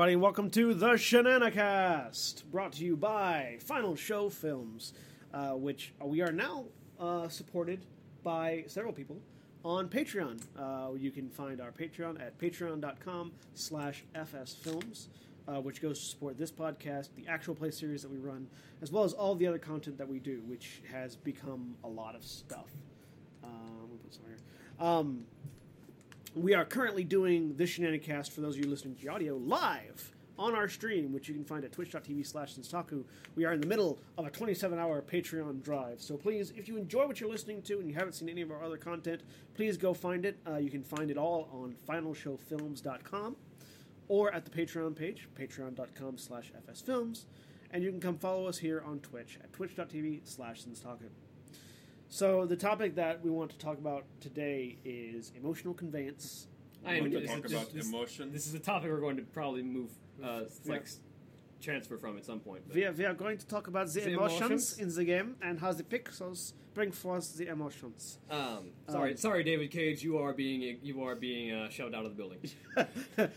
everybody, welcome to the Shenanicast, brought to you by Final Show Films, uh, which we are now uh, supported by several people on Patreon. Uh, you can find our Patreon at patreon.com slash fsfilms, uh, which goes to support this podcast, the actual play series that we run, as well as all the other content that we do, which has become a lot of stuff. Um, we'll put some here. Um, we are currently doing this Shenanigans for those of you listening to the audio live on our stream, which you can find at twitch.tv slash Senstaku. We are in the middle of a 27 hour Patreon drive. So please, if you enjoy what you're listening to and you haven't seen any of our other content, please go find it. Uh, you can find it all on finalshowfilms.com or at the Patreon page, patreon.com slash fsfilms. And you can come follow us here on Twitch at twitch.tv slash Senstaku. So the topic that we want to talk about today is emotional conveyance. I am want to this, talk about this, emotions. This is a topic we're going to probably move, uh, Yeah. like, s- transfer from at some point. We are, we are going to talk about the, The emotions, emotions? in the game and how the pixels bring forth the emotions. Um, sorry, Um, sorry, David Cage. You are being you are being uh, shoved out of the building.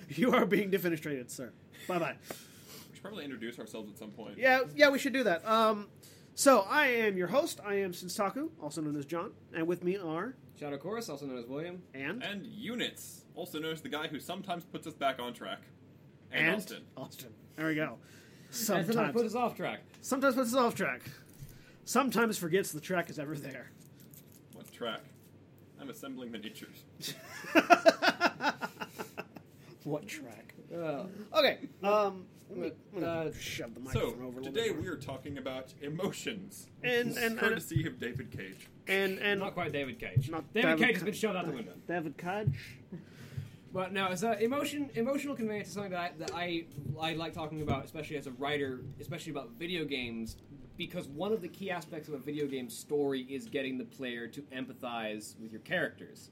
you are being defenestrated, sir. Bye bye. we should probably introduce ourselves at some point. Yeah, yeah, we should do that. Um, so I am your host. I am Senstaku, also known as John, and with me are Shadow Chorus, also known as William. and And Units, also known as the guy who sometimes puts us back on track. And, and Austin. Austin. There we go. And sometimes put Sometimes, us off track. sometimes puts us off track. Sometimes forgets the track is ever there. What track? I'm assembling miniatures. What track? Uh, Okay. Um, let me, But, I'm gonna uh, shove the So, over a today we are talking about emotions. And and and courtesy of David Cage. and, and not quite David Cage. Not David, David Cage has been shoved out the window. David Cage. But no, it's uh, emotion. Emotional conveyance is something that I, that I I like talking about, especially as a writer, especially about video games, because one of the key aspects of a video game story is getting the player to empathize with your characters.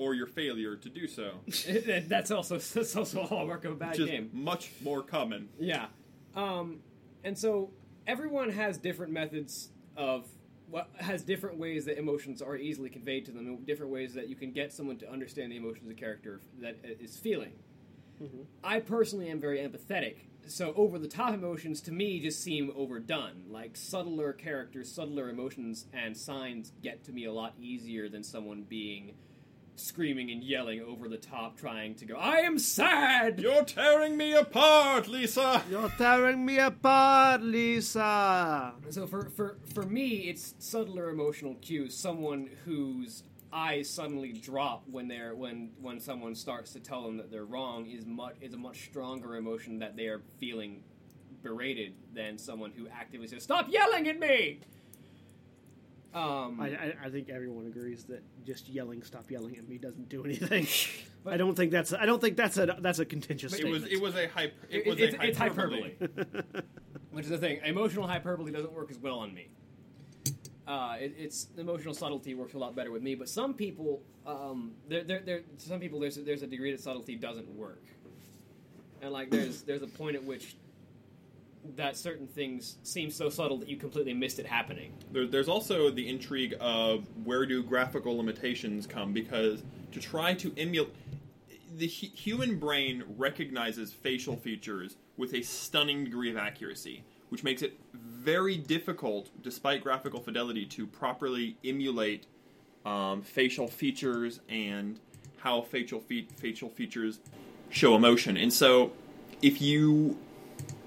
Or your failure to do so. that's also that's also a hallmark of a bad Which is game. much more common. Yeah, um, and so everyone has different methods of what has different ways that emotions are easily conveyed to them, and different ways that you can get someone to understand the emotions of a character that is feeling. I personally am very empathetic, so over the top emotions to me just seem overdone. Like subtler characters, subtler emotions, and signs get to me a lot easier than someone being screaming and yelling over the top, trying to go, "I am sad." You're tearing me apart, Lisa! You're tearing me apart, Lisa. So for, for, for me, it's subtler emotional cues. Someone whose eyes suddenly drop when they're when when someone starts to tell them that they're wrong is much is a much stronger emotion that they are feeling berated than someone who actively says "Stop yelling at me." Um, I, I, I think everyone agrees that just yelling, "Stop yelling at me" doesn't do anything. I don't think that's. I don't think that's a that's a contentious It was statement. it was a hype it it- was it's, a it's hyperbole. hyperbole, which is the thing. Emotional hyperbole doesn't work as well on me. Uh, it, it's emotional subtlety works a lot better with me, but some people, um, there, there, there, some people, there's there's a degree that subtlety doesn't work, and like there's there's a point at which that certain things seem so subtle that you completely missed it happening. There, there's also the intrigue of where do graphical limitations come because to try to emulate the hu- human brain recognizes facial features with a stunning degree of accuracy, which makes it very difficult, despite graphical fidelity, to properly emulate um, facial features and how facial fe- facial features show emotion. And so, if you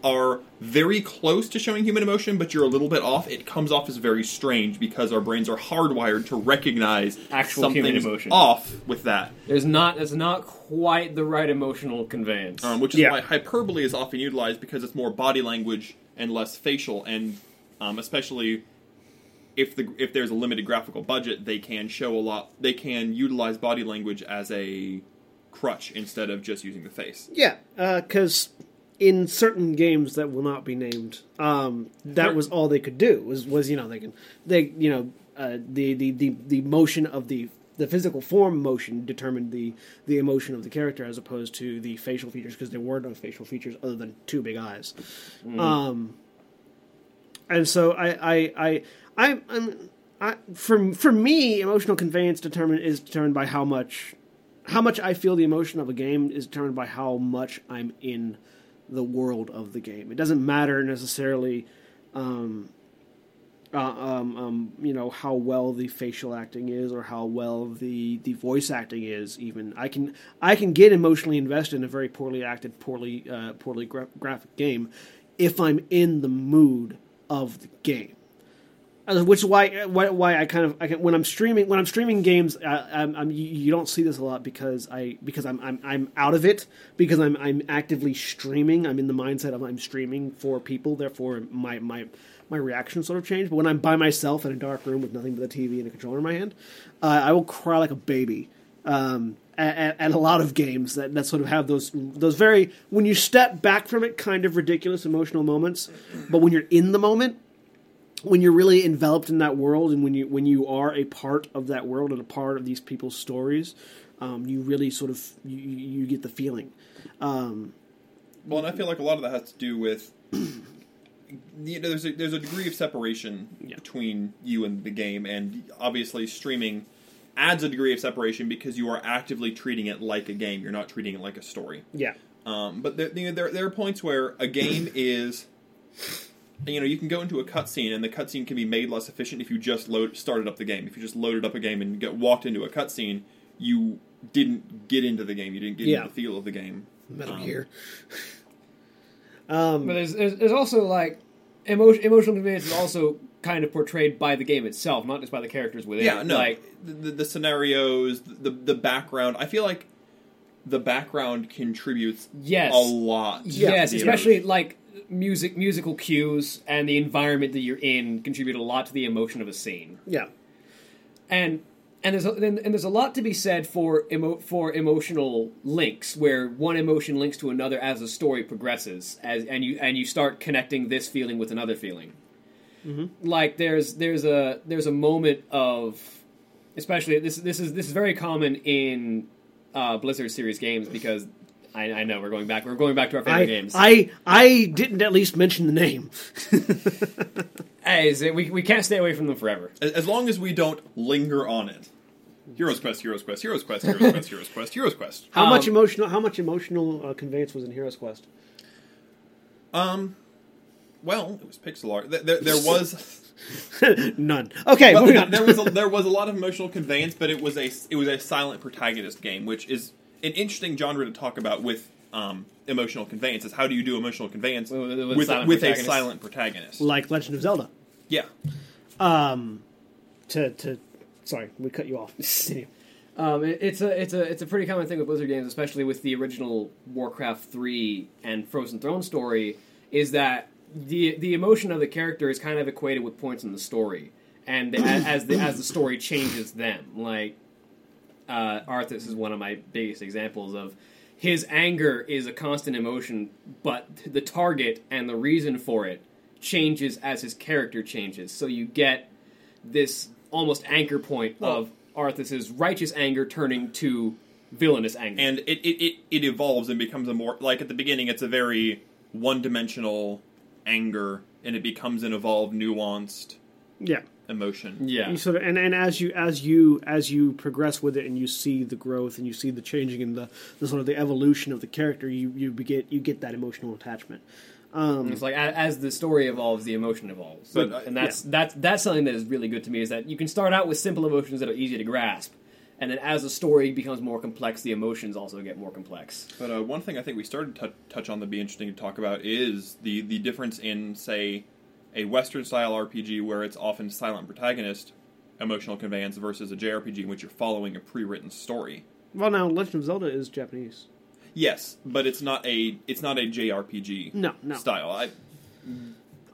are very close to showing human emotion, but you're a little bit off, it comes off as very strange because our brains are hardwired to recognize Actual human emotion. off with that. There's not there's not quite the right emotional conveyance. Um, which is Yeah. why hyperbole is often utilized because it's more body language and less facial, and um, especially if the if there's a limited graphical budget, they can show a lot. They can utilize body language as a crutch instead of just using the face. yeah, because in certain games that will not be named, um, that was all they could do. Was was you know they can they you know uh, the, the the the motion of the the physical form motion determined the the emotion of the character as opposed to the facial features because there were no facial features other than two big eyes. Um, and so I I I I I'm, I for for me emotional conveyance determined is determined by how much how much I feel the emotion of a game is determined by how much I'm in the world of the game. It doesn't matter necessarily, um, uh, um, um, you know, how well the facial acting is or how well the, the voice acting is. Even I can I can get emotionally invested in a very poorly acted, poorly uh, poorly gra- graphic game if I'm in the mood of the game. Uh, which is why, why why I kind of I can, when I'm streaming when I'm streaming games I, I'm, I'm you, don't see this a lot because I because I'm I'm I'm out of it because I'm I'm actively streaming. I'm in the mindset of I'm streaming for people therefore my my my reaction sort of changed but when I'm by myself in a dark room with nothing but a TV and a controller in my hand uh, I will cry like a baby um, at, at, a lot of games that, that sort of have those those very when you step back from it kind of ridiculous emotional moments. But when you're in the moment when you're really enveloped in that world and when you when you are a part of that world and a part of these people's stories, um, you really sort of you, you get the feeling. Um, well, and I feel like a lot of that has to do with you know, there's a, there's a degree of separation yeah. between you and the game, and obviously streaming adds a degree of separation because you are actively treating it like a game. You're not treating it like a story. Yeah. Um, but there, you know, there, there are points where a game is you know, you can go into a cutscene, and the cutscene can be made less efficient if you just load started up the game. If you just loaded up a game and get walked into a cutscene, you didn't get into the game. You didn't get yeah. into the feel of the game. Metal um, Gear. um, but there's, there's, there's also like emotion, emotional conveyance is also kind of portrayed by the game itself, not just by the characters within. Yeah, no, like the, the, the scenarios, the the background. I feel like the background contributes yes a lot. Yes, especially like music musical cues and the environment that you're in contribute a lot to the emotion of a scene. Yeah, and and there's a, and, and there's a lot to be said for emo, for emotional links where one emotion links to another as the story progresses as and you and you start connecting this feeling with another feeling. Mm-hmm. Like there's there's a there's a moment of especially this this is this is very common in uh, Blizzard series games because I, I, know we're going back. We're going back to our favorite I, games. I I didn't at least mention the name. hey, we we can't stay away from them forever. As long as we don't linger on it. Heroes Quest, Heroes Quest, Heroes Quest, Heroes Quest, Heroes Quest, Heroes Quest. How um, much emotional? How much emotional uh, conveyance was in Heroes Quest? Um, well, it was pixel art. There, there, there was none. Okay, well, there was a, there was a lot of emotional conveyance, but it was a it was a silent protagonist game, which is an interesting genre to talk about with um, emotional conveyance. Is how do you do emotional conveyance with, with, with, with a silent protagonist, like Legend of Zelda? Yeah. Um, to to sorry, we cut you off. Um, it, it's a it's a it's a pretty common thing with Blizzard games, especially with the original Warcraft three and Frozen Throne story, is that the the emotion of the character is kind of equated with points in the story, and the, as the as the story changes them, like uh, Arthas is one of my biggest examples of his anger is a constant emotion, but the target and the reason for it changes as his character changes. So you get this almost anchor point well, of Arthas's righteous anger turning to villainous anger, and it, it, it, it evolves and becomes a more like at the beginning it's a very one dimensional anger, and it becomes an evolved, nuanced. Yeah emotion. Yeah. You sort of and, and as you as you as you progress with it and you see the growth and you see the changing and the, the sort of the evolution of the character, you you get you get that emotional attachment. Um, it's like as the story evolves, the emotion evolves, but, uh, and that's yeah. that's that's something that is really good to me. Is that you can start out with simple emotions that are easy to grasp, and then as the story becomes more complex, the emotions also get more complex. But uh, one thing I think we started to touch on that'd be interesting to talk about is the the difference in say a Western style RPG where it's often silent protagonist emotional conveyance versus a JRPG in which you're following a pre-written story. Well, now Legend of Zelda is Japanese. Yes, but it's not a it's not a JRPG no, no. style. I,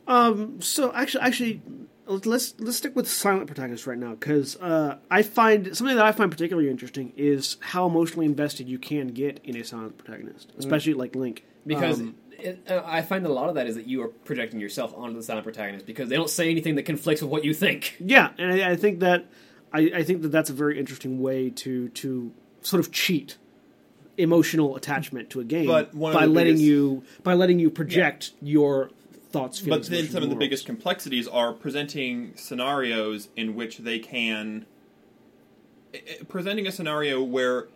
um. So actually, actually, let's let's stick with silent protagonist right now because uh, I find something that I find particularly interesting is how emotionally invested you can get in a silent protagonist, especially mm. like Link. Because um, it, uh, I find that a lot of that is that you are projecting yourself onto the silent protagonist because they don't say anything that conflicts with what you think. Yeah, and I, I think that I, I, think that that's a very interesting way to to sort of cheat emotional attachment to a game by letting biggest, you by letting you project yeah. your thoughts. Feelings, but then some of the biggest complexities are presenting scenarios in which they can presenting a scenario where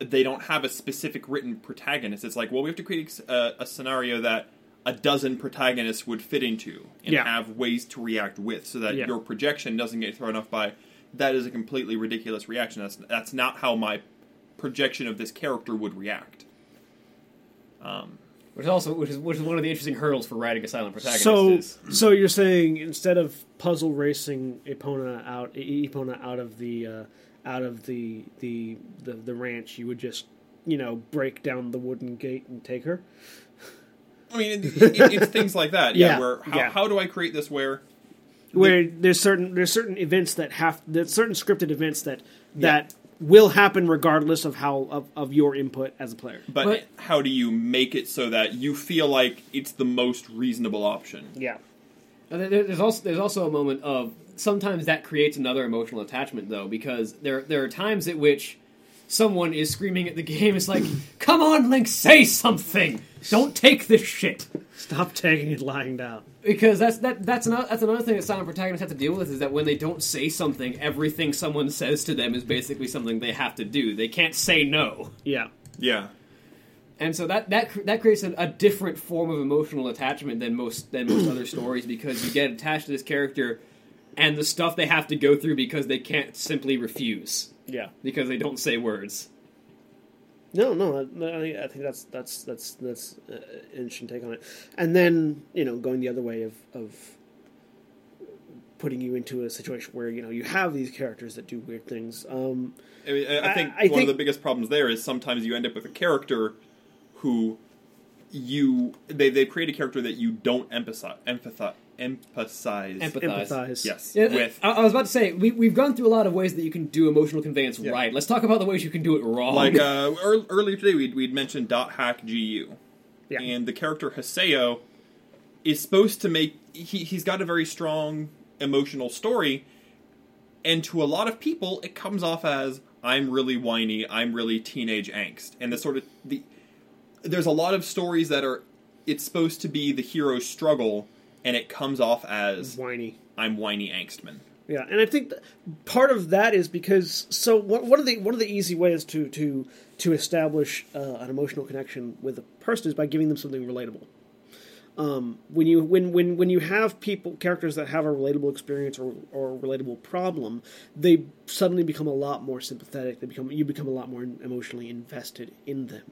they don't have a specific written protagonist. It's like, well, we have to create a, a scenario that a dozen protagonists would fit into and Yeah. have ways to react with, so that Yeah. your projection doesn't get thrown off by that is a completely ridiculous reaction. That's that's not how my projection of this character would react. Um, Which is also which is which is one of the interesting hurdles for writing a silent protagonist. So, is. so you're saying instead of puzzle racing Epona out, E- Epona out of the uh, out of the, the the the ranch, you would just you know break down the wooden gate and take her. I mean, it, it, it's things like that. Yeah. Yeah, where how, yeah. how do I create this where Where there's certain there's certain events that have there's certain scripted events that that will happen regardless of how of, of your input as a player. But, But- how do you make it so that you feel like it's the most reasonable option? Yeah. And There's also there's also a moment of sometimes that creates another emotional attachment though because there there are times at which someone is screaming at the game. It's like, come on, Link, say something. Don't take this shit. Stop taking it lying down. Because that's that that's another that's another thing that silent protagonists have to deal with is that when they don't say something, everything someone says to them is basically something they have to do. They can't say no. Yeah. Yeah. and so that that that creates a, a different form of emotional attachment than most than most other stories because you get attached to this character and the stuff they have to go through because they can't simply refuse Yeah. because they don't say words. No, no, I, I think that's that's that's that's uh, an interesting take on it. And then you know, going the other way of of putting you into a situation where you know you have these characters that do weird things. Um, I, mean, I, I I- think I one think- of the biggest problems there is sometimes you end up with a character who you they they create a character that you don't empathize empathize emphasize Empathize. empathize. yes Yeah, with I, I was about to say we we've gone through a lot of ways that you can do emotional conveyance Yeah. right. Let's talk about the ways you can do it wrong. like uh, ear- earlier today we'd, we'd mentioned dot hack gu Yeah. and the character Haseo is supposed to make he, he's got a very strong emotional story and to a lot of people it comes off as i'm really whiny i'm really teenage angst and the sort of the there's a lot of stories that are it's supposed to be the hero's struggle and it comes off as whiny. i'm whiny angstman Yeah, and I think part of that is because so one one of the one of the easy ways to to to establish uh, an emotional connection with a person is by giving them something relatable. Um, when you when when when you have people characters that have a relatable experience or or a relatable problem, they suddenly become a lot more sympathetic. They become you become a lot more emotionally invested in them.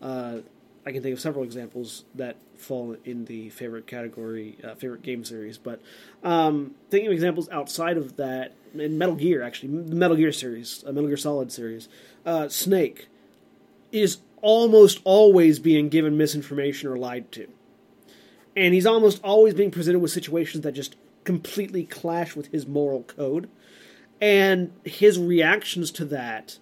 Uh, I can think of several examples that fall in the favorite category, uh, favorite game series. But um, thinking of examples outside of that, in Metal Gear, actually, the Metal Gear series, uh, Metal Gear Solid series, uh, Snake is almost always being given misinformation or lied to, and he's almost always being presented with situations that just completely clash with his moral code, and his reactions to that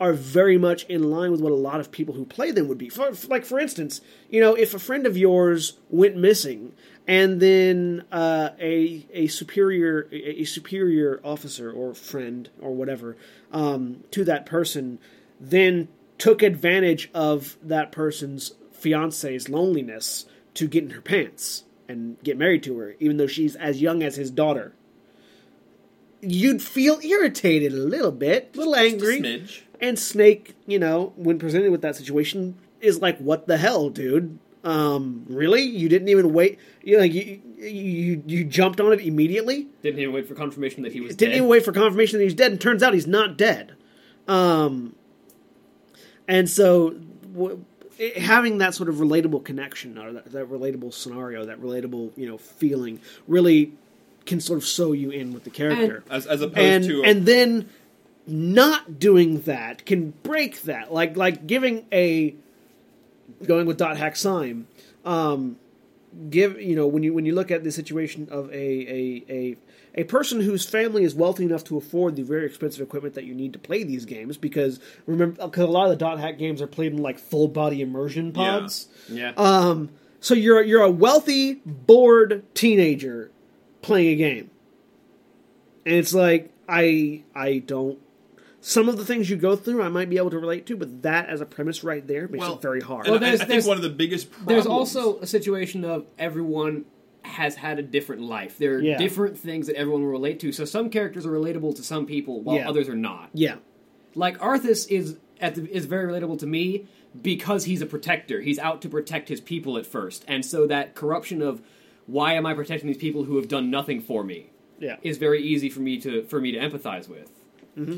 are very much in line with what a lot of people who play them would be. For, like, for instance, you know, if a friend of yours went missing, and then uh, a a superior a, a superior officer or friend or whatever um, to that person, then took advantage of that person's fiance's loneliness to get in her pants and get married to her, even though she's as young as his daughter. You'd feel irritated a little bit, a little angry. smidge And Snake, you know, when presented with that situation, is like, "What the hell, dude? Um, really? You didn't even wait? You know, you you you jumped on it immediately? Didn't even wait for confirmation that he was dead. Didn't dead. even wait for confirmation that he's dead? And turns out he's not dead. Um, and so w- it- having that sort of relatable connection or that, that relatable scenario, that relatable you know feeling, really can sort of sew you in with the character as, as opposed and to and then not doing that can break that like like giving a going with dot hack sign um give you know when you when you look at the situation of a a a a person whose family is wealthy enough to afford the very expensive equipment that you need to play these games because remember because a lot of the dot hack games are played in like full body immersion pods yeah. um, so you're you're a wealthy, bored teenager playing a game, and it's like I I don't. Some of the things you go through, I might be able to relate to, but that as a premise right there makes Well, it very hard. and Well, I, I there's- think one of the biggest problems There's also a situation of everyone has had a different life. There are Yeah. different things that everyone will relate to. So some characters are relatable to some people while Yeah. others are not. yeah, Like Arthas is at the, is very relatable to me because he's a protector. He's out to protect his people at first, and so that corruption of why am I protecting these people who have done nothing for me Yeah. is very easy for me to for me to empathize with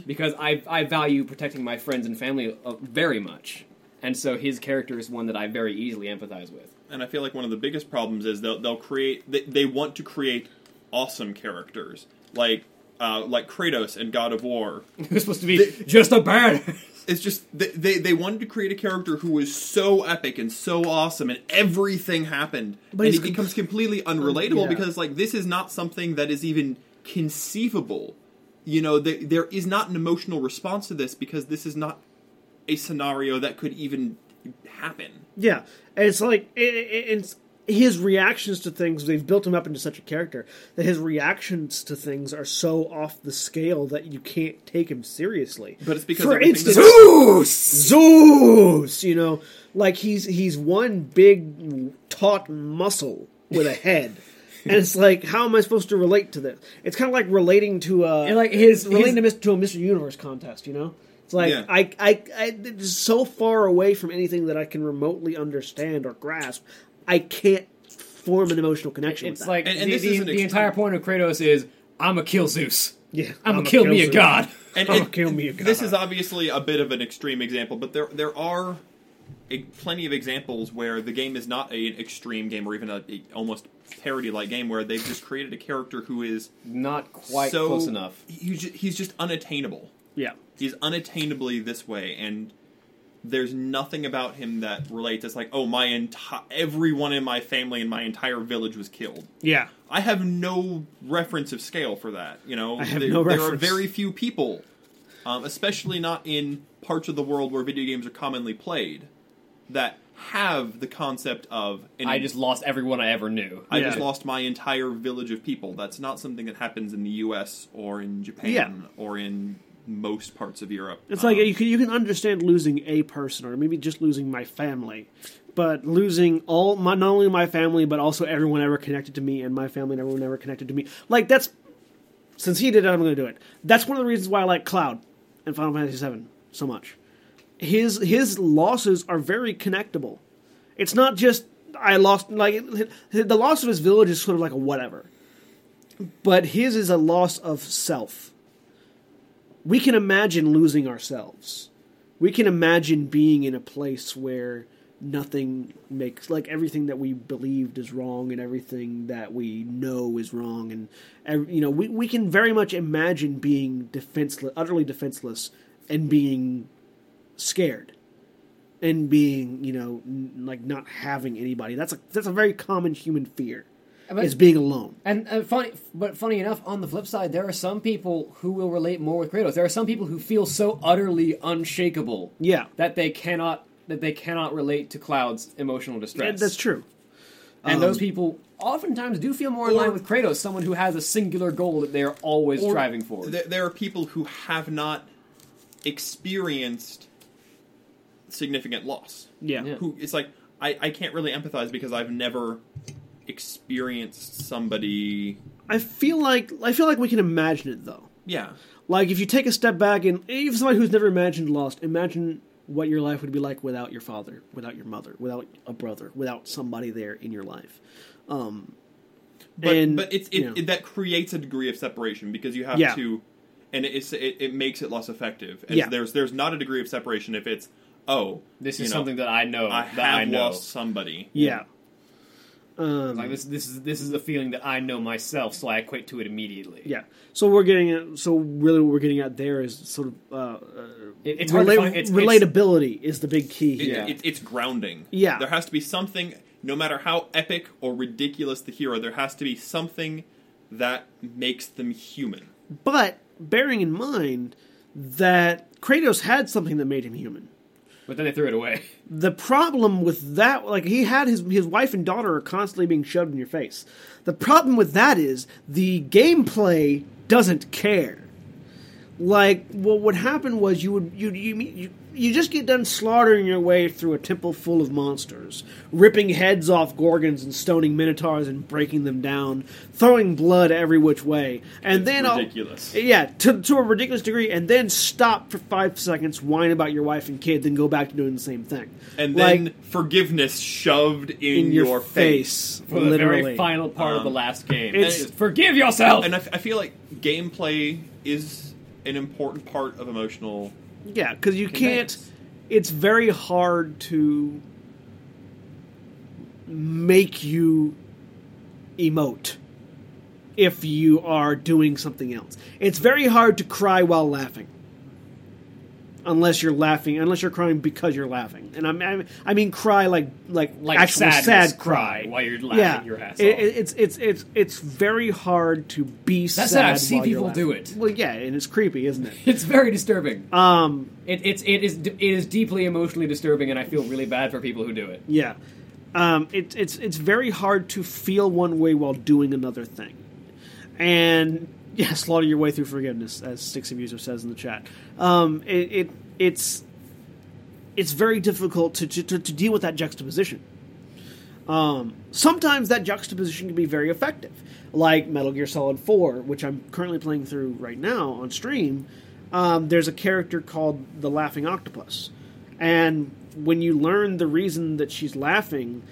because I I value protecting my friends and family uh, very much, and so his character is one that I very easily empathize with. and I feel like one of the biggest problems is they'll they'll create they, they want to create awesome characters like uh, like Kratos and God of War. Who's supposed to be just a bad. It's just they, they they wanted to create a character who was so epic and so awesome, and everything happened, But and he's it becomes completely unrelatable yeah. because like this is not something that is even conceivable. You know, the, there is not an emotional response to this because this is not a scenario that could even happen. Yeah, and it's like it, it, it's his reactions to things. They've built him up into such a character that his reactions to things are so off the scale that you can't take him seriously. But it's because for instance, Zeus, Zeus, you know, like he's he's one big taut muscle with a head. And it's like, how am I supposed to relate to this? It's kind of like relating to a And, like, his- relating to, Mr. to a Mr. Universe contest. You know, it's like Yeah. I, I, I, it's so far away from anything that I can remotely understand or grasp. I can't form an emotional connection. It's with that. like And- and the, this the, is an the entire point of Kratos is I'm a kill Zeus. yeah, I'm, I'ma a kill, me a god. and I'ma kill me a god. This is obviously a bit of an extreme example, but there there are a, plenty of examples where the game is not an extreme game or even a, a almost parody like game where they've just created a character who is Not quite so close enough. He's just, he's just unattainable. yeah. He's unattainably this way, and there's nothing about him that relates. It's like, oh, my entire everyone in my family and my entire village was killed. Yeah. I have no reference of scale for that. You know, I have there, no there are very few people, um, especially not in parts of the world where video games are commonly played, that have the concept of. an- I just lost everyone I ever knew. I Yeah. just lost my entire village of people. That's not something that happens in the U.S. or in Japan Yeah. or in most parts of Europe. It's Um, like you can you can understand losing a person or maybe just losing my family, but losing all my not only my family but also everyone ever connected to me and my family and everyone ever connected to me. Like that's since he did it, I'm going to do it. That's one of the reasons why I like Cloud and Final Fantasy VII so much. His his losses are very connectable. It's not just I lost like the loss of his village is sort of like a whatever, but his is a loss of self we can imagine losing ourselves. We can imagine being in a place where nothing makes like everything that we believed is wrong and everything that we know is wrong and you know we, we can very much imagine being defenseless utterly defenseless and being scared and being you know n- like not having anybody that's a that's a very common human fear But- is being alone And uh, funny, but funny enough, on the flip side, there are some people who will relate more with Kratos. There are some people who feel so utterly unshakable yeah that they cannot that they cannot relate to Cloud's emotional distress. that's true and Um, those people oftentimes do feel more in line with Kratos, someone who has a singular goal that they are always striving for. There, there are people who have not experienced significant loss. yeah, Yeah. Who it's like I, I can't really empathize because I've never experienced somebody. I feel like I feel like we can imagine it though. Yeah, Like if you take a step back and even somebody who's never imagined lost, imagine what your life would be like without your father, without your mother, without a brother, without somebody there in your life. Um, but And, but it's it, you know. it, that creates a degree of separation because you have Yeah. to, and it's it, it makes it less effective. And Yeah. there's there's not a degree of separation if it's oh this is know, something that I know. I that I have know. lost somebody. yeah. Um, Like this, this is this is a feeling that I know myself, so I equate to it immediately. yeah. So we're getting at, so really what we're getting at there is sort of uh, uh, It- it's rela- find- it's- it's- relatability is the big key It, here. Yeah. it, it's grounding. Yeah. There has to be something, no matter how epic or ridiculous the hero, there has to be something that makes them human. But bearing in mind that Kratos had something that made him human. But then they threw it away. the problem with that like he had his his wife and daughter are constantly being shoved in your face the problem with that is the gameplay doesn't care Like what would happen was you would you you you you just get done slaughtering your way through a temple full of monsters, ripping heads off gorgons and stoning minotaurs and breaking them down, throwing blood every which way, and It's then I'll- ridiculous. yeah, to, to a ridiculous degree, and then stop for five seconds, whine about your wife and kid, then go back to doing the same thing. and Like, then forgiveness shoved in, in your, face, For the literally. very final part of the Um, last game. it's- That is, Forgive yourself! And I, f- I feel like gameplay is an important part of emotional. Yeah, because you can't. It's very hard to make you emote if you are doing something else. It's very hard to cry while laughing. Unless you're laughing, unless you're crying because you're laughing, and I'm, I'm I mean cry like like Like actual sad cry while you're laughing yeah, your ass off. it- it's it's it's it's very hard to be That's sad. I've seen people do it. Well, yeah, and it's creepy, isn't it? It's very disturbing. Um, It, it's it is it is deeply emotionally disturbing, and I feel really bad for people who do it. Yeah, um, it, it's it's very hard to feel one way while doing another thing, and yeah, slaughter your way through forgiveness, as Six says in the chat. Um, it, it it's it's very difficult to, to, to, to deal with that juxtaposition. Um, sometimes that juxtaposition can be very effective, like Metal Gear Solid Four, which I'm currently playing through right now on stream. Um, there's a character called the Laughing Octopus, and when you learn the reason that she's laughing,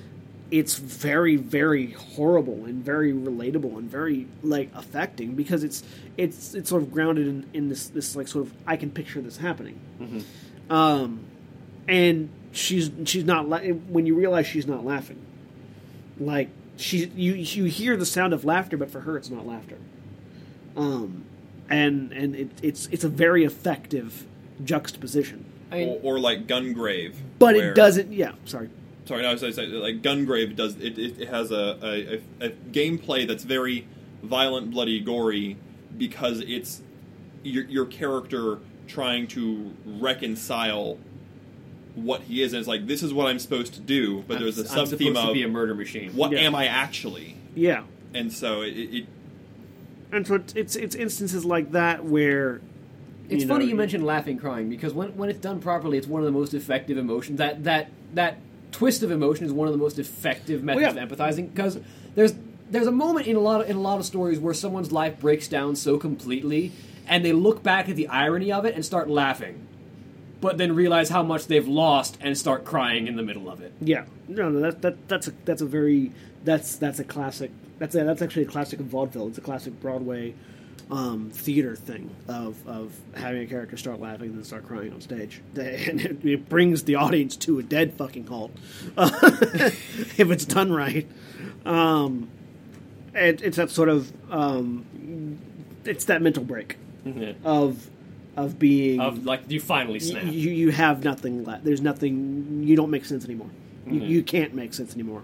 it's very, very horrible and very relatable and very like affecting because it's it's it's sort of grounded in, in this this like sort of I can picture this happening. Um, and she's she's not la- when you realize she's not laughing, like she you you hear the sound of laughter, but for her it's not laughter. Um, and and it, it's it's a very effective juxtaposition, I mean, Or, or like Gungrave. but where- it doesn't. Yeah, sorry. Sorry, no, I was gonna say, like Gungrave does. It, it, it has a, a, a, a gameplay that's very violent, bloody, gory because it's your, your character trying to reconcile what he is, and it's like this is what I'm supposed to do, but there's a I'm sub supposed theme to be a murder machine. what Yeah. am I actually, Yeah, and so it, it and so it's it's, it's instances like that where It's you know, funny you mentioned laughing, crying because when when it's done properly, it's one of the most effective emotions. That that that twist of emotion is one of the most effective methods yeah. of empathizing because there's there's a moment in a lot of, in a lot of stories where someone's life breaks down so completely, and they look back at the irony of it and start laughing, but then realize how much they've lost and start crying in the middle of it. Yeah, no, no, that, that that's a that's a very that's that's a classic. That's a, that's actually a classic of vaudeville. It's a classic Broadway um, theater thing of of having a character start laughing and then start crying on stage, and it, it brings the audience to a dead fucking halt if it's done right. Um, it, it's that sort of um, it's that mental break of of being Of like you finally snap. you you have nothing left. There's nothing. You don't make sense anymore. You, Mhm. you can't make sense anymore.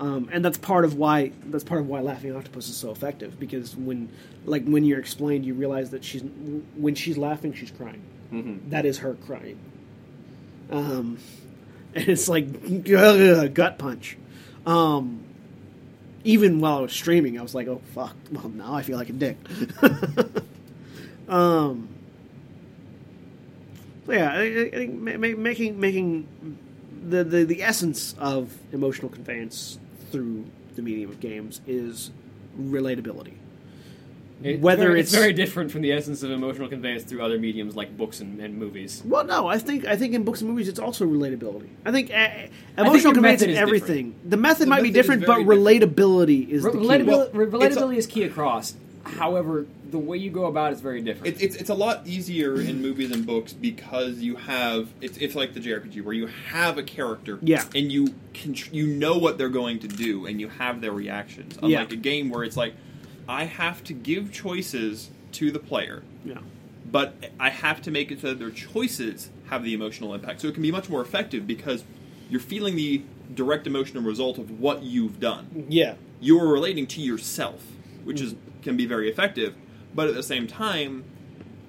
Um, and that's part of why that's part of why Laughing Octopus is so effective because when like when you're explained, you realize that she's when she's laughing, she's crying. Mhm. That is her crying. Um, and it's like ugh, gut punch. Um, even while I was streaming, I was like, "Oh fuck!" Well, now I feel like a dick. um, so yeah, I, I think ma- ma- making making the, the the essence of emotional conveyance through the medium of games is relatability. It's Whether very, it's- very different from the essence of emotional conveyance through other mediums like books and, and movies. Well, no, I think I think in books and movies it's also relatability. I think uh, your emotional conveyance method in is everything. The method The might be method is different, but very relatability is Re- the key. relatability, Well, re- a- relatability is key across. However, the way you go about it is very different. It, it's it's a lot easier in movies and books because you have it's it's like the JRPG where you have a character, Yeah. and you can you know what they're going to do and you have their reactions. Yeah. Unlike a game where it's like I have to give choices to the player, Yeah. but I have to make it so that their choices have the emotional impact. So it can be much more effective because you're feeling the direct emotional result of what you've done Yeah. you're relating to yourself, which is can be very effective. But at the same time,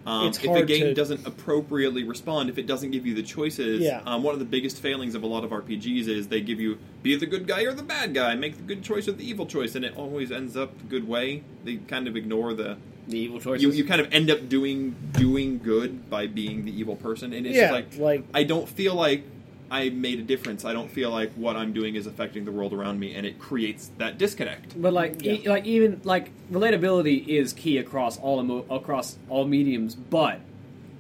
um, if the game to- doesn't appropriately respond, if it doesn't give you the choices, Yeah. um, one of the biggest failings of a lot of RPGs is they give you be the good guy or the bad guy, make the good choice or the evil choice, and it always ends up the good way. They kind of ignore the The evil choices. you, you kind of end up doing doing good by being the evil person, and it's Yeah, like like- I don't feel like I made a difference. I don't feel like what I'm doing is affecting the world around me, and it creates that disconnect. But like, e- like even like relatability is key across all emo- across all mediums. But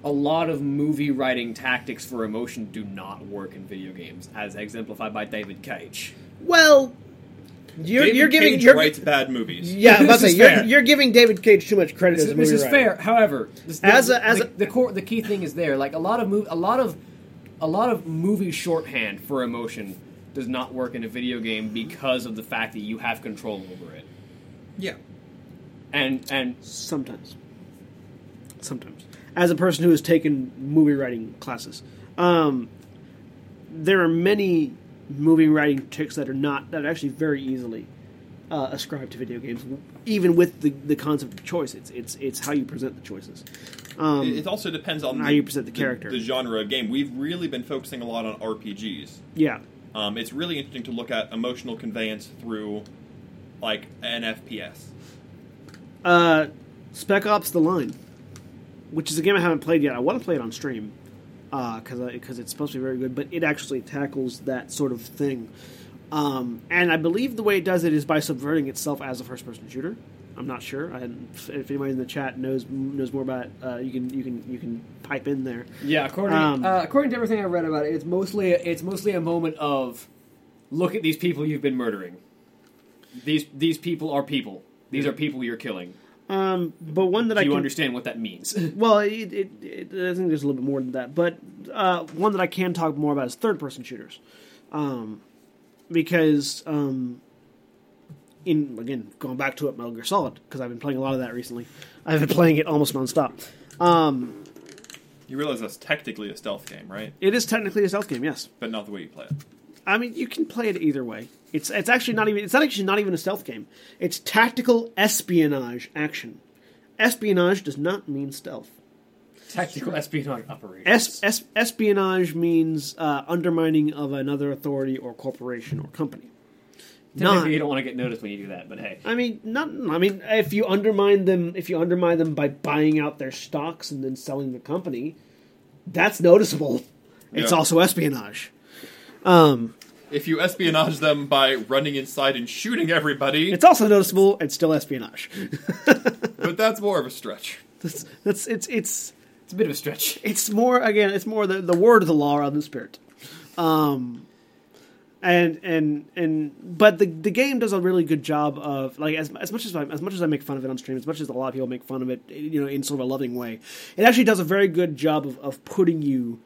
a lot of movie writing tactics for emotion do not work in video games, as exemplified by David Cage. Well, you're, David you're giving Cage you're, writes bad movies. yeah, I'm This say is you're, you're giving David Cage too much credit This, as a is- this movie is writer. fair. However, this, As the, a- as the, a- the core, the key thing is there. Like a lot of mov- a lot of a lot of movie shorthand for emotion does not work in a video game because of the fact that you have control over it. Yeah. And and Sometimes. Sometimes. As a person who has taken movie writing classes, um, there are many movie writing tricks that are not that are actually very easily uh, ascribed to video games, even with the, the concept of choice. It's it's it's how you present the choices. Um, It, it also depends on how the, you present the character. the genre of game. We've really been focusing a lot on RPGs. yeah, Um, it's really interesting to look at emotional conveyance through, like an FPS. uh, Spec Ops: The Line, which is a game I haven't played yet. I want to play it on stream because because it's supposed to be very good, but it actually tackles that sort of thing. Um, and I believe the way it does it is by subverting itself as a first-person shooter. I'm not sure. I, if anybody in the chat knows knows more about it, uh, you can you can you can pipe in there. Yeah, according Um, uh, according to everything I read about it, it's mostly it's mostly a moment of look at these people you've been murdering. These these people are people. These are people you're killing. Um, but one that Do I you can, understand what that means? Well, it, it, it, I think there's a little bit more than that, but uh, one that I can talk more about is third-person shooters, um, because um, in again going back to it, Metal Gear Solid, because I've been playing a lot of that recently. I've been playing it almost nonstop. Um, You realize that's technically a stealth game, right? it is technically a stealth game, yes. But not the way you play it. I mean, you can play it either way. It's it's actually not even it's not actually not even a stealth game. It's tactical espionage action. Espionage does not mean stealth. Tactical espionage operations. Es- es- espionage means uh, undermining of another authority or corporation or company. Not, Typically, you don't want to get noticed when you do that, but hey. I mean, not. I mean, if you undermine them, if you undermine them by buying out their stocks and then selling the company, that's noticeable. It's Yeah. also espionage. Um, If you espionage them by running inside and shooting everybody, it's also noticeable. It's still espionage. but that's more of a stretch. that's, that's it's it's It's a bit of a stretch. it's more again. It's more the the word of the law rather than the spirit. Um, and and and but the the game does a really good job of like as as much as I, as much as I make fun of it on stream, as much as a lot of people make fun of it, you know, in sort of a loving way, it actually does a very good job of of putting you,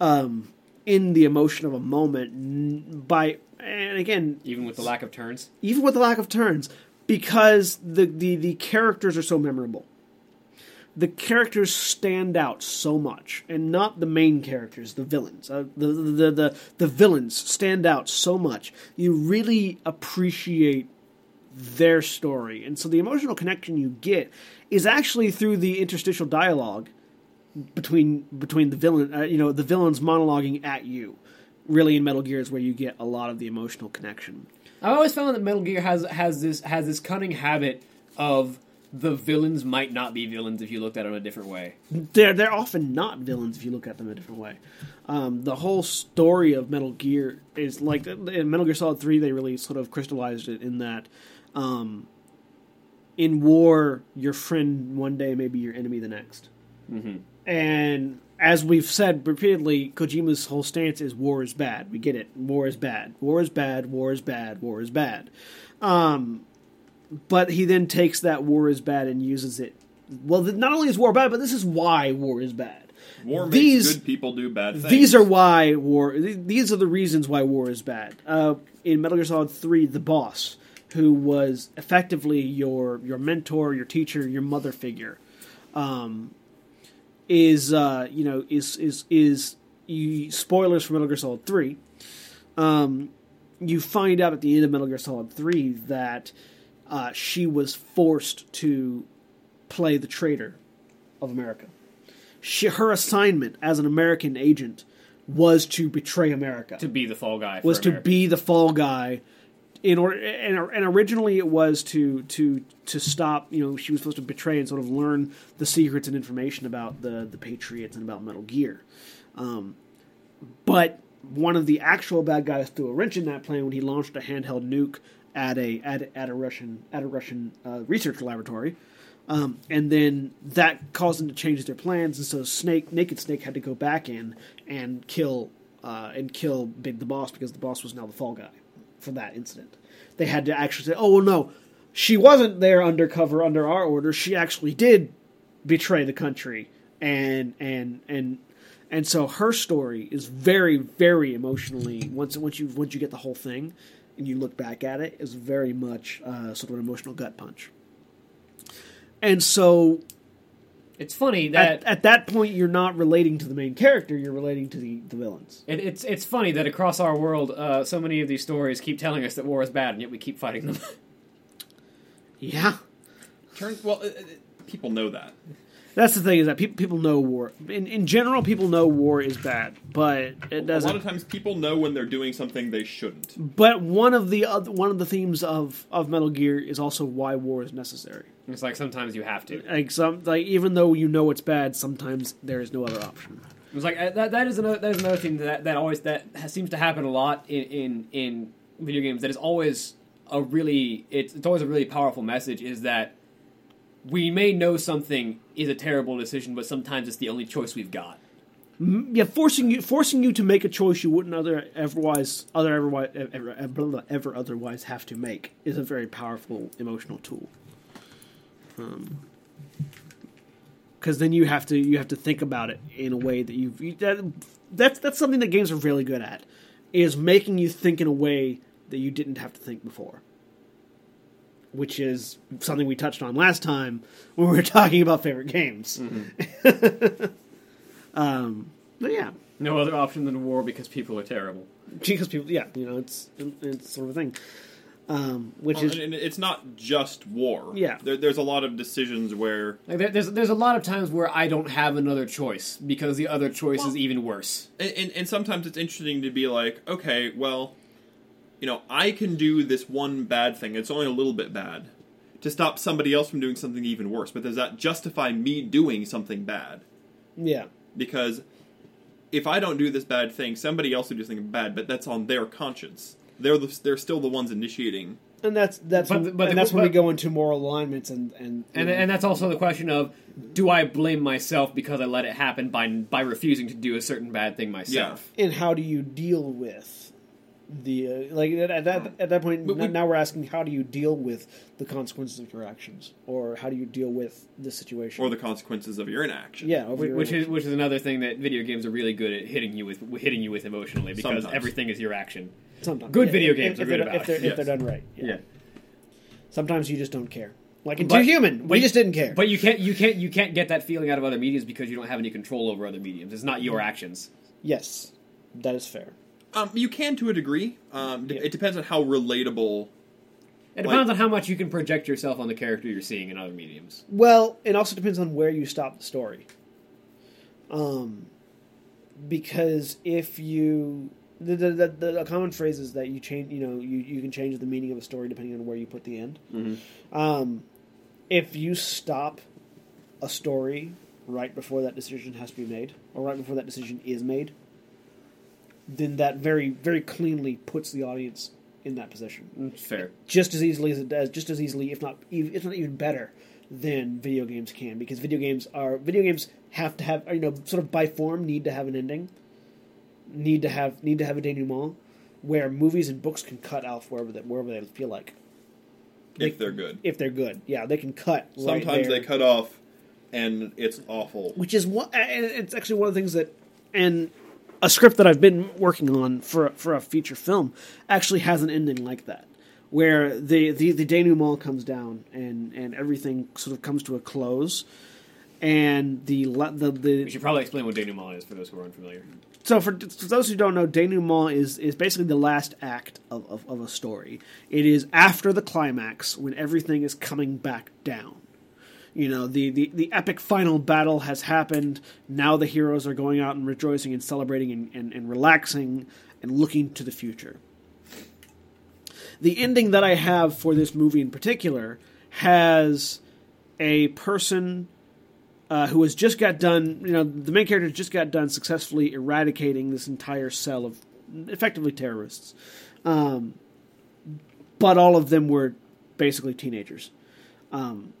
um, in the emotion of a moment by and again Even with the lack of turns. even with the lack of turns, because the, the, the characters are so memorable. The characters stand out so much, and not the main characters, the villains. Uh, the, the, the, the villains stand out so much. You really appreciate their story. And so the emotional connection you get is actually through the interstitial dialogue between between the villain, uh, you know, the villains monologuing at you. Really, in Metal Gear is where you get a lot of the emotional connection. I've always found that Metal Gear has has this has this cunning habit of the villains might not be villains if you looked at them a different way. they're they're often not villains if you look at them a different way. Um, the whole story of Metal Gear is like in Metal Gear Solid Three. They really sort of crystallized it in that um, in war, your friend one day may be your enemy the next. Mm-hmm. And as we've said repeatedly, Kojima's whole stance is war is bad. We get it. War is bad. War is bad. War is bad. War is bad. Um, but he then takes that war is bad and uses it. Well, not only is war bad, but this is why war is bad. War makes These- good people do bad things. These are why war. th- These are the reasons why war is bad. Uh, in Metal Gear Solid Three, the boss, who was effectively your your mentor, your teacher, your mother figure, um, is uh, you know is is is you, spoilers for Metal Gear Solid Three. Um, you find out at the end of Metal Gear Solid Three that uh, she was forced to play the traitor of America she, her assignment as an American agent was to betray America. To be the fall guy. For was to America. be the fall guy in order and, and originally it was to to to stop you know she was supposed to betray and sort of learn the secrets and information about the the patriots and about metal gear um, but one of the actual bad guys threw a wrench in that plan when he launched a handheld nuke at a at, at a russian at a russian uh, research laboratory um, and then that caused them to change their plans and so snake naked snake had to go back in and kill uh, and kill big the boss because the boss was now the fall guy for that incident. They had to actually say, "Oh well, no, she wasn't there undercover under our orders. She actually did betray the country." And and and and so her story is very very emotionally once once you once you get the whole thing and you look back at it is very much uh, sort of an emotional gut punch. And so It's funny that at, at that point you're not relating to the main character, you're relating to the, the villains. it, it's it's funny that across our world, uh, so many of these stories keep telling us that war is bad, and yet we keep fighting them. Yeah. Turn well, uh, uh, people know that. That's the thing is that people people know war. In in general, people know war is bad, but it doesn't A lot of times, people know when they're doing something they shouldn't. But one of the other, one of the themes of of Metal Gear is also why war is necessary. it's like sometimes you have to. Like some like even though you know it's bad, sometimes there is no other option. It's like uh, that. That is another. That is another thing that that always that has, seems to happen a lot in in in video games. That is always a really. It's it's always a really powerful message. Is that we may know something is a terrible decision, but sometimes it's the only choice we've got. Mm-hmm. Yeah, forcing you forcing you to make a choice you wouldn't other otherwise other otherwise ever, ever, ever otherwise have to make is a very powerful emotional tool. Um, because then you have to you have to think about it in a way that you've you, that, that's that's something that games are really good at is making you think in a way that you didn't have to think before. Which is something we touched on last time when we were talking about favorite games. um, but yeah, No other option than war because people are terrible. because people, yeah, you know, it's it's sort of a thing. Um, which Well, is and it's not just war. Yeah. there, there's a lot of decisions where, Like there, there's there's a lot of times where I don't have another choice because the other choice is even worse. and, and, and sometimes it's interesting to be like, okay, well, you know, I can do this one bad thing. It's only a little bit bad to stop somebody else from doing something even worse. But does that justify me doing something bad? yeah, Because if I don't do this bad thing, somebody else will do something bad, but that's on their conscience. They're the, they're still the ones initiating. and that's that's But- when, but- and that's when we go into moral alignments and and And know, and that's also the question of do I blame myself because I let it happen by by refusing to do a certain bad thing myself? Yeah. and how do you deal with the uh, like at, at that at that point But we- now we're asking how do you deal with the consequences of your actions or how do you deal with the situation Or the consequences of your inaction. yeah over Which, your which is which is another thing that video games are really good at hitting you with hitting you with emotionally because Sometimes. everything is your action. Sometimes. good Yeah, video if- games if, are good they're, about if they're, it. if they're Yes. done right yeah. Yeah. sometimes you just don't care like in But- Too Human we but- just didn't care But you can't you can't you can't get that feeling out of other mediums because you don't have any control over other mediums. It's not your actions. yes that is fair Um, you can to a degree. Um, d- Yeah. It depends on how relatable. It depends on how much you can project yourself on the character you're seeing in other mediums. Well, it also depends on where you stop the story. Um, because if you the the, the, the common phrase is that you change, you know, you, you can change the meaning of a story depending on where you put the end. Mhm. Um, if you stop a story right before that decision has to be made, or right before that decision is made, then that very very cleanly puts the audience in that position Mm, Fair. just as easily as it does, just as easily, if not, ev- if not even better, than video games can, because video games are video games have to have, you know, sort of by form need to have an ending, need to have need to have a denouement, where movies and books can cut off wherever they wherever they feel like, If they're good. if they're good. Yeah, they can cut. right Sometimes there. they cut off, and it's awful. which is what and it's actually one of the things that and a script that I've been working on for for a feature film actually has an ending like that where the the, the denouement comes down and and everything sort of comes to a close. And the la- the We should probably explain what denouement is for those who are unfamiliar. so for, for those who don't know denouement is is basically the last act of, of, of a story. It is after the climax when everything is coming back down you know the, the, the epic final battle has happened now the heroes are going out and rejoicing and celebrating and, and, and relaxing and looking to the future the ending that I have for this movie in particular has a person uh, who has just got done. You know, the main character just got done successfully eradicating this entire cell of effectively terrorists, um, but all of them were basically teenagers. Um,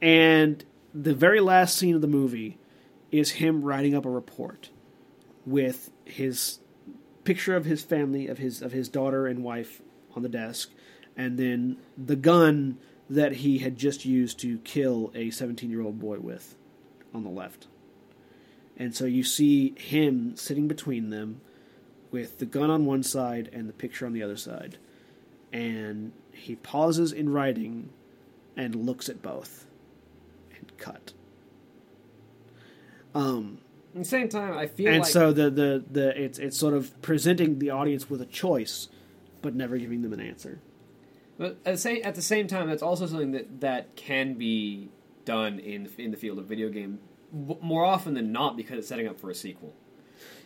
and the very last scene of the movie is him writing up a report with his picture of his family, of his of his daughter and wife on the desk, and then the gun that he had just used to kill a 17 year old boy with on the left. And so you see him sitting between them with the gun on one side and the picture on the other side. And he pauses in writing and looks at both cut. Um, At the same time, I feel and like so the, the, the it's it's sort of presenting the audience with a choice, but never giving them an answer. But at the same at the same time, that's also something that that can be done in in the field of video game more often than not because it's setting up for a sequel.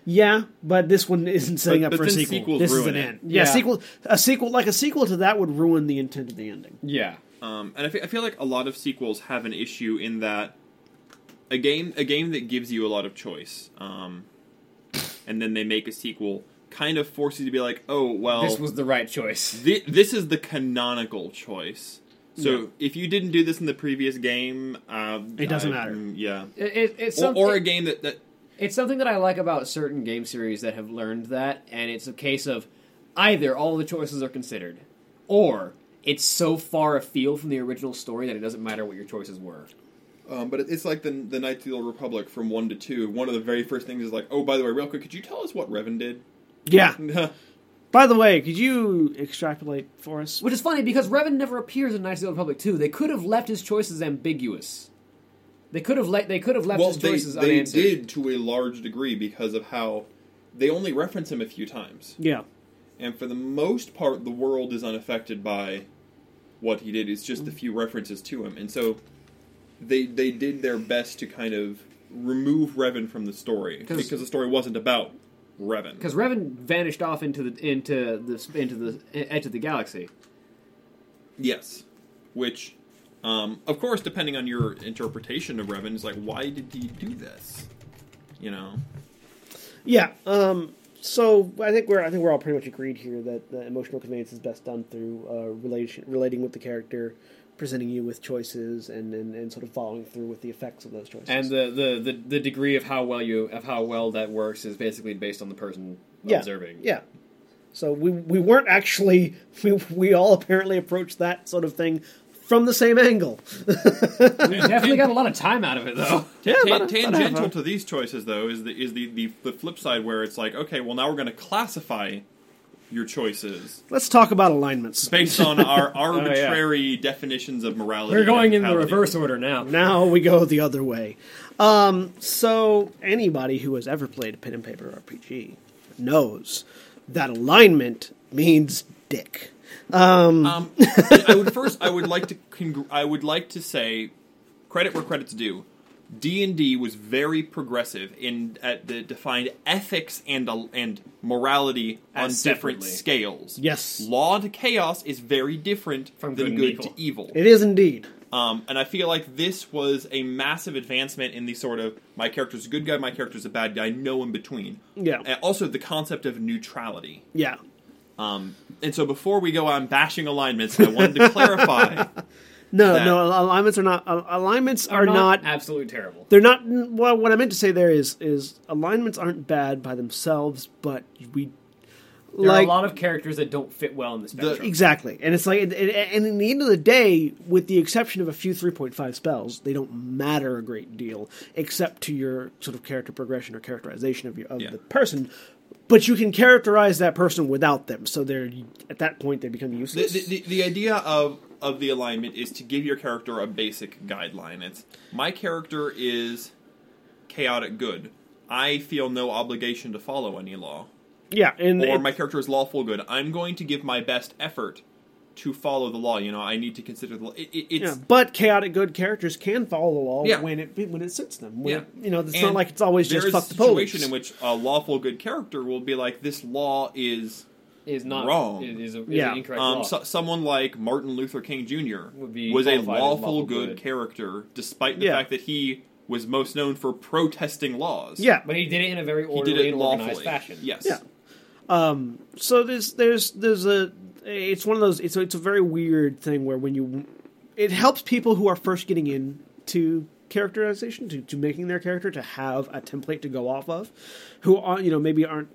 Yeah, but this one isn't setting But- up but for a sequel. sequels This is an it. end. Yeah, Yeah. sequel a sequel like a sequel to that would ruin the intent of the ending. Yeah, Um, and I feel like a lot of sequels have an issue in that a game a game that gives you a lot of choice, um, and then they make a sequel, kind of forces you to be like, oh well, this was the right choice. thi- this is the canonical choice. So Yeah. if you didn't do this in the previous game, uh, It doesn't I- matter. mm, Yeah, It, it, it's or, something, or a game that, that it's something that I like about certain game series that have learned that, and it's a case of either all the choices are considered, or it's so far afield from the original story that it doesn't matter what your choices were. Um, but it's like the the Knights of the Old Republic from one to two. One of the very first things is like, oh, by the way, real quick, could you tell us what Revan did? Yeah. By the way, could you extrapolate for us? Which is funny because Revan never appears in Knights of the Old Republic 2. They could have left his choices ambiguous. They could have let they could have left well, his they, choices they unanswered. did to a large degree because of how they only reference him a few times, Yeah. And for the most part, the world is unaffected by what he did. It's just the few references to him, and so they they did their best to kind of remove Revan from the story because the story wasn't about Revan. Because Revan vanished off into the into the into the edge of the galaxy. Yes, which, um, of course, depending on your interpretation of Revan, is like, why did he do this? You know, Yeah. Um, so I think we're I think we're all pretty much agreed here that the emotional conveyance is best done through uh, relation relating with the character, presenting you with choices, and, and, and sort of following through with the effects of those choices. And the, the, the, the degree of how well you of how well that works is basically based on the person Yeah. observing. yeah. So we we weren't actually we we all apparently approached that sort of thing from the same angle. We definitely got a lot of time out of it though. Yeah, Ta- about a- about a half tangential hour. to these choices, though, is the is the, the the flip side where it's like, okay, well, now we're going to classify your choices Let's talk about alignments. based on our arbitrary definitions of morality. We're going in the reverse order now. Now we go the other way. Um, so anybody who has ever played a pen and paper RPG knows that alignment means dick. Um, I I would first, I would like to, congr- I would like to say, credit where credit's due. D and D was very progressive in at the defined ethics and uh, and morality on As different scales. Yes. law to chaos is very different From than good good evil. to evil. It is indeed. Um, and I feel like this was a massive advancement in the sort of my character's a good guy, my character's a bad guy, no in between. Yeah. And also the concept of neutrality. Yeah. Um, and so before we go on bashing alignments, I wanted to clarify. No, That- no, alignments are not. Alignments are, not, not. absolutely terrible. They're not. Well, what I meant to say there is is alignments aren't bad by themselves, but we There like are a lot of characters that don't fit well in the spectrum. exactly, and it's like, and, and in the end of the day, with the exception of a few three point five spells, they don't matter a great deal, except to your sort of character progression or characterization of your of Yeah. the person. But you can characterize that person without them, so they're at that point they become useless. the, the, the idea of of the alignment is to give your character a basic guideline. It's my character is chaotic good. I feel no obligation to follow any law. yeah, and Or my character is lawful good. I'm going to give my best effort to follow the law. You know, I need to consider the law. It, it, it's Yeah, but chaotic good characters can follow the law Yeah. when it when it suits them. When Yeah. it- you know, it's And not like it's always there just is fuck a the situation in which a lawful good character will be like, this law is is not Wrong. Is, is, a, is Yeah. an incorrect Um, law. so, someone like Martin Luther King Jr. Would be was a lawful, lawful good, good. character, despite the Yeah. fact that he was most known for protesting laws. Yeah. but he did it in a very he orderly did it and organized fashion. Yes. Yeah. Um, so there's there's there's a it's one of those it's a, it's a very weird thing where when you it helps people who are first getting into characterization to, to making their character to have a template to go off of who are you know maybe aren't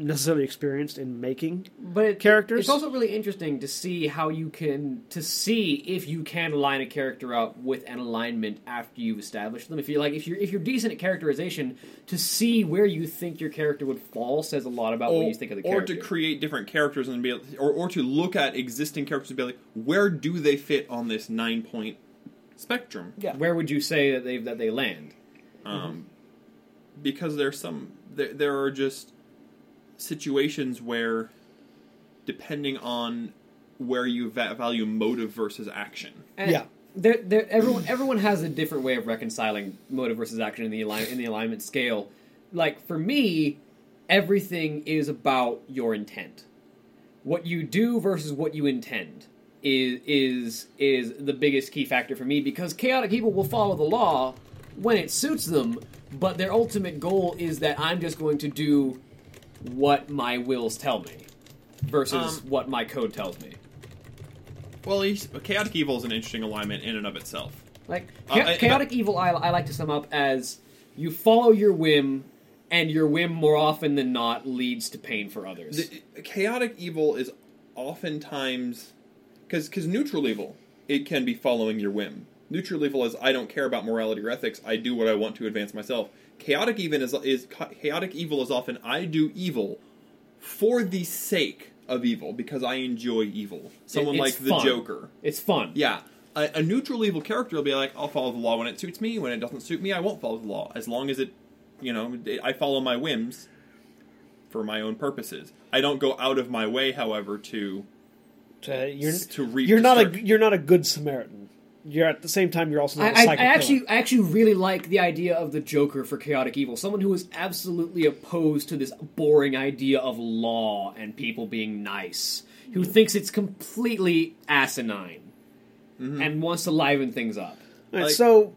necessarily experienced in making but it, Characters? It's also really interesting to see how you can to see if you can align a character up with an alignment after you've established them. If you're like if you're if you're decent at characterization, to see where you think your character would fall says a lot about Or, what you think of the or character. to create different characters and be able, or, or to look at existing characters and be like, where do they fit on this nine point spectrum? Yeah. Where would you say that they that they land? Um, because there's some there, there are just situations where, depending on where you va- value motive versus action. And Yeah. there, there, everyone, everyone has a different way of reconciling motive versus action in the align, in the alignment scale. Like for me, everything is about your intent. What you do versus what you intend is is is the biggest key factor for me because chaotic people will follow the law when it suits them, but their ultimate goal is that I'm just going to do what my wills tell me versus Um, what my code tells me. Well, chaotic evil is an interesting alignment in and of itself. Like Uh, cha- I- chaotic evil, I, I like to sum up as you follow your whim, and your whim more often than not leads to pain for others. The, chaotic evil is oftentimes because because neutral evil it can be following your whim. Neutral evil is I don't care about morality or ethics. I do what I want to advance myself. Chaotic even is is chaotic evil is often I do evil for the sake of evil because I enjoy evil. Someone it's like the fun. Joker. it's fun. Yeah. A, a neutral evil character will be like, I'll follow the law when it suits me. When it doesn't suit me, I won't follow the law. As long as it, you know, I follow my whims for my own purposes. I don't go out of my way, however, to to, you're to reap. you're not a you're not a good Samaritan you're at the same time you're also I, not a I, I psychic actually. I actually really like the idea of the Joker for chaotic evil. Someone who is absolutely opposed to this boring idea of law and people being nice, who mm-hmm. thinks it's completely asinine, mm-hmm. and wants to liven things up. All right, Like- so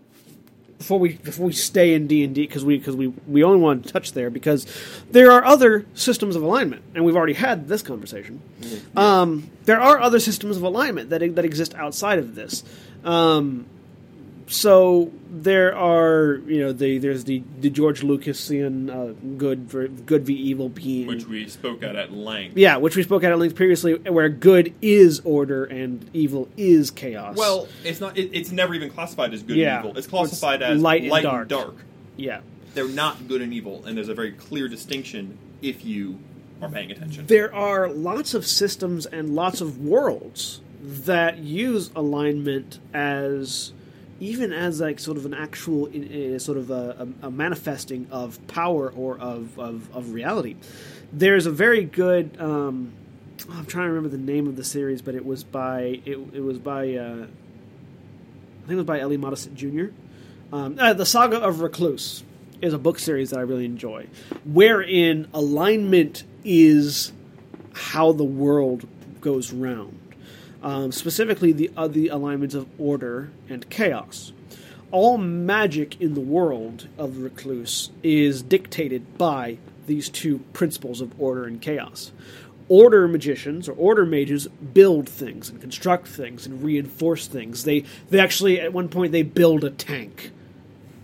before we before we stay in D and D because we because we we only want to touch there because there are other systems of alignment and we've already had this conversation. Um, there are other systems of alignment that that exist outside of this. Um, so there are you know the there's the the George Lucasian uh, good ver- good v evil being which we spoke at at length. yeah which we spoke at at length previously where good is order and evil is chaos. Well, it's not. It, it's never even classified as good Yeah. and evil. It's classified It's as light light, and and, dark. dark. yeah. They're not good and evil, and there's a very clear distinction if you are paying attention. there are lots of systems and lots of worlds that use alignment as even as like sort of an actual uh, sort of a, a, manifesting of power or of, of, of reality there's a very good um, i'm trying to remember the name of the series but it was by it, it was by uh, i think it was by ellie modest jr um, uh, the saga of Recluce is a book series that i really enjoy wherein alignment is how the world goes round. Um, specifically, the uh, the alignments of order and chaos. All magic in the world of Recluce is dictated by these two principles of order and chaos. Order magicians or order mages build things and construct things and reinforce things. They they actually at one point they build a tank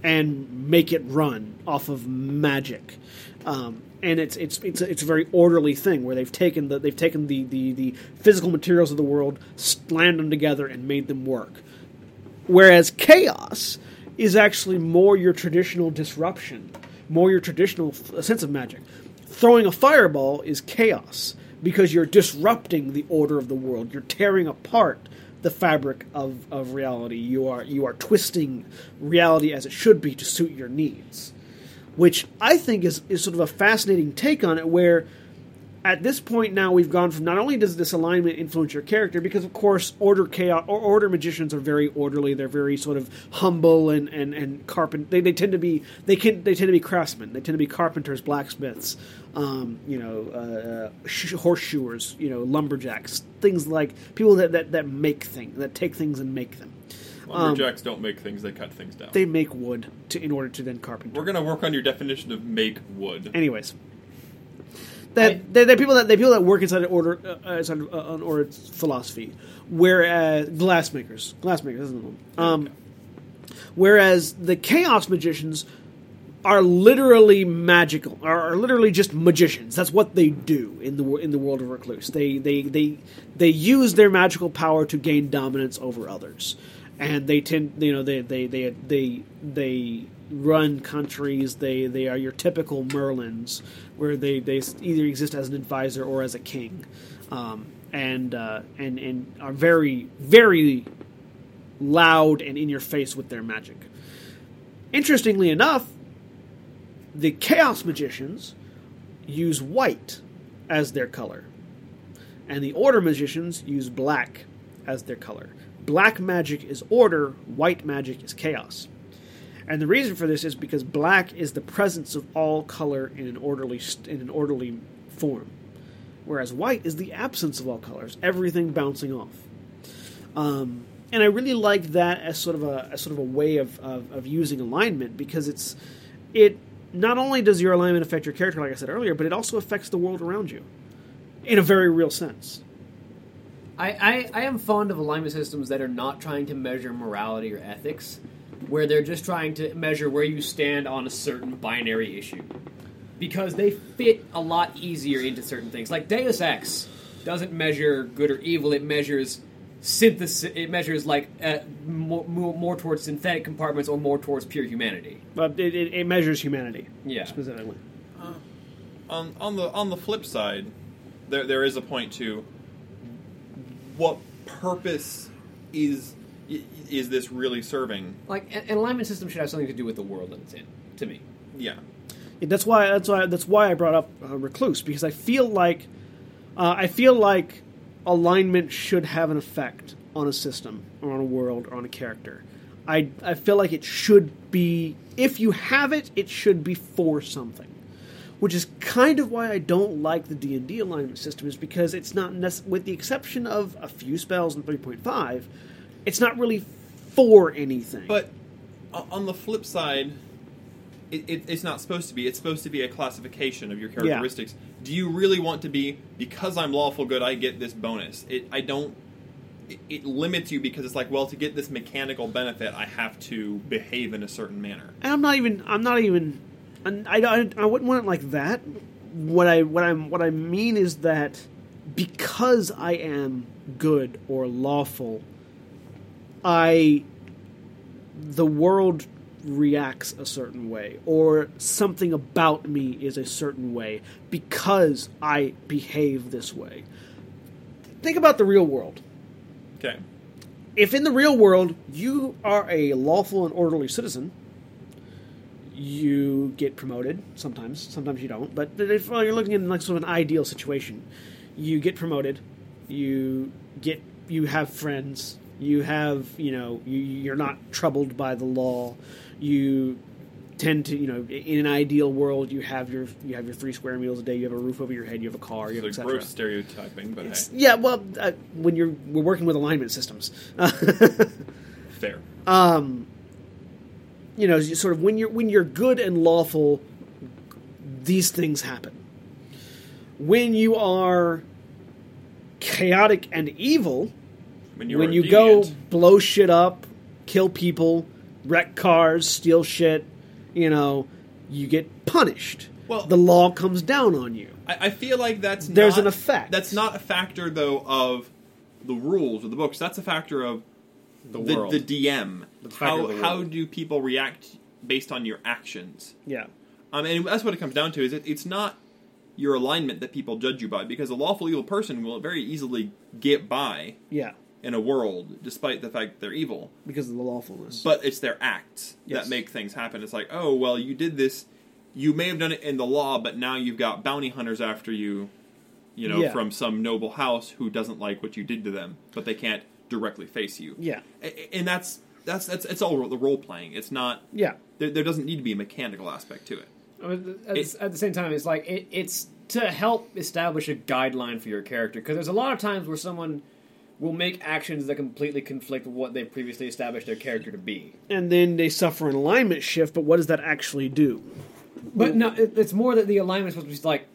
and make it run off of magic. Um, and it's it's it's a, it's a very orderly thing where they've taken the they've taken the, the, the physical materials of the world, slammed them together, and made them work. Whereas chaos is actually more your traditional disruption, more your traditional f- sense of magic. Throwing a fireball is chaos because you're disrupting the order of the world. You're tearing apart the fabric of, of reality. You are you are twisting reality as it should be to suit your needs. Which I think is, is sort of a fascinating take on it where at this point now we've gone from not only does this alignment influence your character because of course order chaos or order magicians are very orderly they're very sort of humble and and and carpent they, they tend to be they can they tend to be craftsmen they tend to be carpenters blacksmiths um, you know uh, sh- horseshoers you know lumberjacks things like people that, that that make things that take things and make them Lumberjacks don't make things; they cut things down. they make wood to in order to then carpenter. We're gonna work on your definition of make wood. anyways. That I- they're, they're people that they people that work inside an order uh, inside uh, an order philosophy. Whereas glassmakers glassmakers isn't one um, whereas the chaos magicians are literally magical are, are literally just magicians. That's what they do in the in the world of Recluce. They they they they use their magical power to gain dominance over others and they tend you know they they they they, they run countries. They they are your typical merlins where they they either exist as an advisor or as a king. Um, and uh, and and are very very loud and in your face with their magic. Interestingly enough the chaos magicians use white as their color. And the order magicians use black as their color black magic is order white magic is chaos and the reason for this is because black is the presence of all color in an orderly in an orderly form whereas white is the absence of all colors everything bouncing off um, and I really like that as sort of a sort of a way of, of, of using alignment because it's it not only does your alignment affect your character like I said earlier, but it also affects the world around you in a very real sense. I, I, I am fond of alignment systems that are not trying to measure morality or ethics, where they're just trying to measure where you stand on a certain binary issue. Because they fit a lot easier into certain things. Like Deus Ex doesn't measure good or evil, it measures synthesis, it measures like uh, more, more, more towards synthetic compartments or more towards pure humanity. But it, it, it measures humanity Yeah. specifically. on on the on the flip side, there there is a point to what purpose is is this really serving? Like, an an alignment system should have something to do with the world that it's in, to me. Yeah, That's why that's why that's why I brought up uh, Recluce because I feel like uh, I feel like alignment should have an effect on a system or on a world or on a character. I I feel like it should be if you have it, it should be for something. Which is kind of why I don't like the D and D alignment system, is because it's not nec- with the exception of a few spells in three point five, it's not really for anything. but o- on the flip side, it, it, it's not supposed to be. It's supposed to be a classification of your characteristics. Do you really want to be because I'm lawful good? I get this bonus. It I don't. It, it limits you because it's like, well, to get this mechanical benefit, I have to behave in a certain manner. And I'm not even. I'm not even. And I, I, I wouldn't want it like that. What I what I'm what I mean is that because I am good or lawful, I the world reacts a certain way or something about me is a certain way because I behave this way. Think about the real world Okay. if in the real world you are a lawful and orderly citizen, you get promoted. Sometimes, sometimes you don't. But if well, you're looking in like sort of an ideal situation, you get promoted. You get you have friends. You have you know you, you're not troubled by the law. You tend to you know in an ideal world you have your you have your three square meals a day. You have a roof over your head. You have a car. You have etc. gross stereotyping, but hey, Yeah, well, uh, when you're we're working with alignment systems. fair. um, you know, sort of when you're when you're good and lawful, these things happen. When you are chaotic and evil, When, you're when a you go blow shit up, kill people, wreck cars, steal shit, you know, you get punished. Well- the law comes down on you. I, I feel like that's There's not- an effect. That's not a factor though of the rules or the books. That's a factor of The the, world. the DM. The factor How the how do people react based on your actions? Yeah. Um, and that's what it comes down to. Is it, it's not your alignment that people judge you by because a lawful evil person will very easily get by Yeah. in a world despite the fact that they're evil. Because of the lawfulness. But it's their acts Yes. that make things happen. It's like, oh well, you did this. You may have done it in the law, but now you've got bounty hunters after you you know, Yeah. from some noble house who doesn't like what you did to them, but they can't directly face you. Yeah. A- a- and that's that's that's it's all the role playing. It's not Yeah. there, there doesn't need to be a mechanical aspect to it. I mean, at, It- at the same time, it's like it, it's to help establish a guideline for your character because there's a lot of times where someone will make actions that completely conflict with what they've previously established their character to be. And then they suffer an alignment shift, but what does that actually do? But no, it, it's more that the alignment is supposed to be like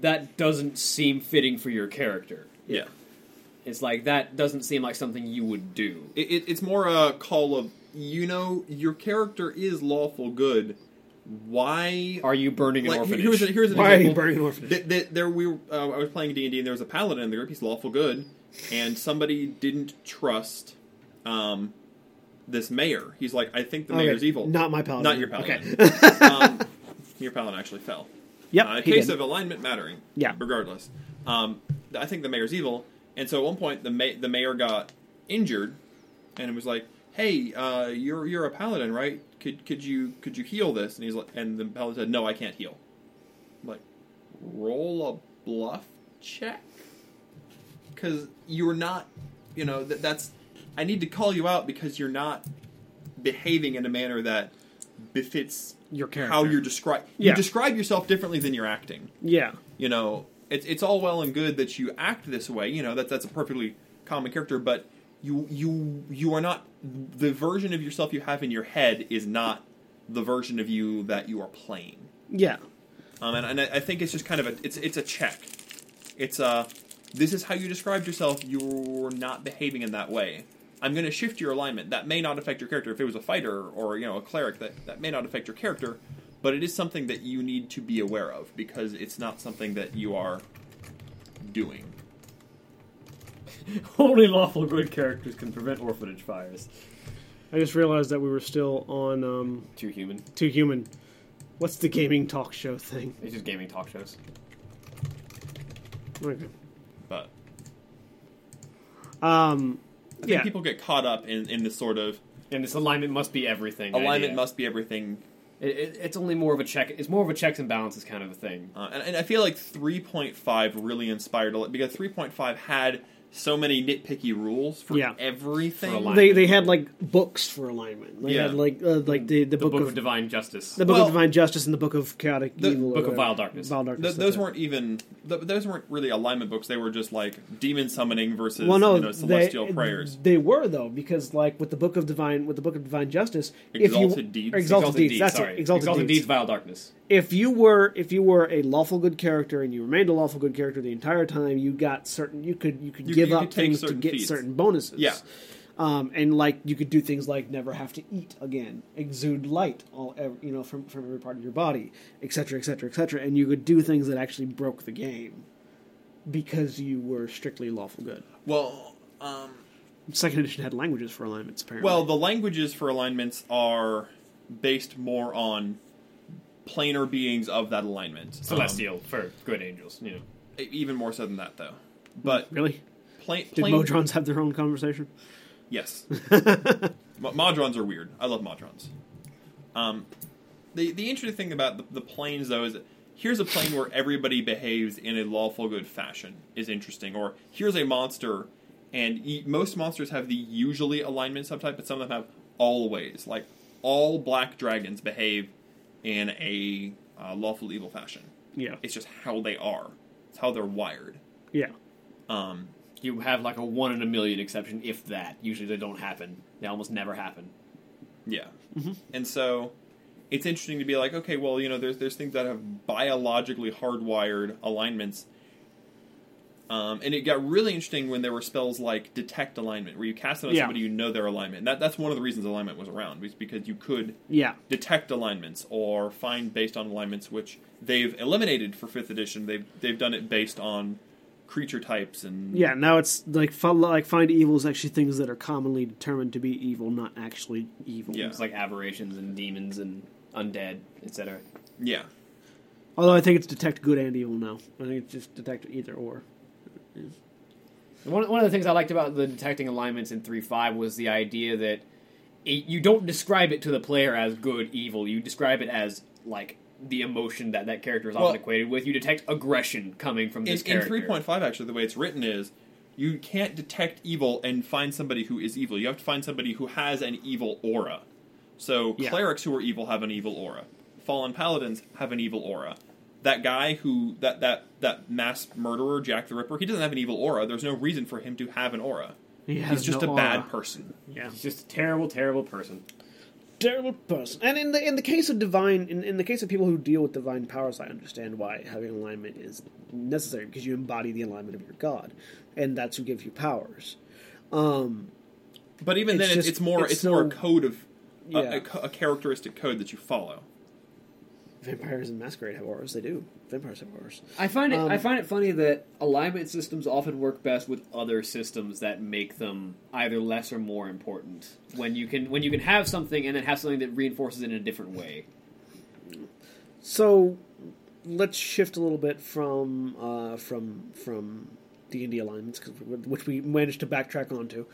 that doesn't seem fitting for your character. Yeah. It's like that doesn't seem like something you would do. It, it, it's more a call of you know your character is lawful good. Why Are you burning an like, orphanage? here's a, here's an Why are you example. burning an orphanage? Th- th- there we were, uh, I was playing D and D and there was a paladin in the group. He's lawful good, and somebody didn't trust um, this mayor. He's like, I think the Okay, mayor's evil. Not my paladin. Not your paladin. Okay. um, your paladin actually fell. yep. Uh, a he case did. of alignment mattering. Yeah. Regardless, um, I think the mayor's evil, and so at one point the ma- the mayor got injured, and it was like, "Hey, uh, you're you're a paladin, right? Could could you could you heal this?" And he's like, and the paladin said, "No, I can't heal." I'm like, roll a bluff check, because you're not, you know, that that's. I need to call you out because you're not behaving in a manner that befits your character. how you're described. Yeah. You describe yourself differently than you're acting. Yeah. You know, it's it's all well and good that you act this way. You know, that that's a perfectly common character, but you you you are not the version of yourself you have in your head is not the version of you that you are playing. Yeah. Um, and, and I, I think it's just kind of a it's it's a check. It's a this is how you described yourself. You're not behaving in that way. I'm going to shift your alignment. That may not affect your character. If it was a fighter or you know a cleric, that that may not affect your character, but it is something that you need to be aware of because it's not something that you are doing. Only lawful good characters can prevent orphanage fires. I just realized that we were still on um, Too human. Too Human. What's the gaming talk show thing? It's just gaming talk shows. Okay. But Um, I think yeah. people get caught up in in this sort of And this alignment must be everything. alignment idea. must be everything It, it, it's only more of a check. It's more of a checks and balances kind of a thing. Uh, and, and I feel like 3.5 really inspired a lot because 3.5 had so many nitpicky rules for Yeah. everything. For they they had like books for alignment. They Yeah. had like uh, like the, the, The book, Book of, of Divine Justice. the book Well- of divine justice and the book of chaotic The evil. or Book of. Vile Darkness. Vile Th- darkness. those weren't even th- those weren't really alignment books. They were just like demon summoning versus well, no, you know, celestial they, prayers. They were though because like with the book of divine with the book of divine justice, if Exalted you deeds. or exalted, deeds, that's sorry. it. Exalted, deeds. Vile Darkness. If you were if you were a lawful good character and you remained a lawful good character the entire time, you got certain you could you could You- give you up could take things to certain get feats. certain bonuses. Yeah. Um, and like you could do things like never have to eat again, exude light all ev- you know from from every part of your body, etc., etc., etc. And you could do things that actually broke the game because you were strictly lawful good. Well, um, Second edition had languages for alignments. Apparently, well, the languages for alignments are based more on planar beings of that alignment. Um, Celestial for good angels. You know. even more so than that, though. But really, pla- did plain, Modrons have their own conversation? Yes. Ma- Modrons are weird. I love Modrons. Um, the the interesting thing about the, the planes though is that here's a plane where everybody behaves in a lawful good fashion is interesting. Or here's a monster, and e- most monsters have the usually alignment subtype, but some of them have always. Like all black dragons behave in a uh, lawful evil fashion. Yeah, It's just how they are. It's how they're wired. yeah. Um, You have like a one in a million exception, if that. Usually they don't happen. They almost never happen. Yeah. Mm-hmm. And so it's interesting to be like, okay, well, you know, there's there's things that have biologically hardwired alignments. Um, and it got really interesting when there were spells like detect alignment, where you cast it on Yeah. somebody you know their alignment. And that, that's one of the reasons alignment was around, was because you could Yeah, detect alignments or find based on alignments, which they've eliminated for fifth edition. They've they've done it based on creature types and yeah. Now it's like like find evil is actually things that are commonly determined to be evil, not actually evil. Yeah. It's like aberrations and demons and undead, etc. yeah. Although I think it's detect good and evil now. I think it's just detect either or. One, one of the things I liked about the detecting alignments in 3.5 was the idea that it, you don't describe it to the player as good, evil. You describe it as, like, the emotion that that character is Well- often equated with. You detect aggression coming from this in character. point five, actually, the way it's written is you can't detect evil and find somebody who is evil. You have to find somebody who has an evil aura. So Yeah. clerics who are evil have an evil aura. Fallen paladins have an evil aura. That guy who that that that mass murderer Jack the Ripper, he doesn't have an evil aura. There's no reason for him to have an aura. He has He's just no a aura. bad person. Yeah. He's just a terrible, terrible person. terrible person. And in the in the case of divine, in, in the case of people who deal with divine powers, I understand why having alignment is necessary because you embody the alignment of your god, and that's who gives you powers. Um, But even It's then, it's, just- it's more it's it's, more a code of a- Yeah. a, co- a characteristic code that you follow. Vampires and masquerade have auras. They do. Vampires have auras. I find it. Um, I find it funny that alignment systems often work best with other systems that make them either less or more important. When you can, when you can have something and then have something that reinforces it in a different way. So let's shift a little bit from uh, from from D and D alignments, which we managed to backtrack onto,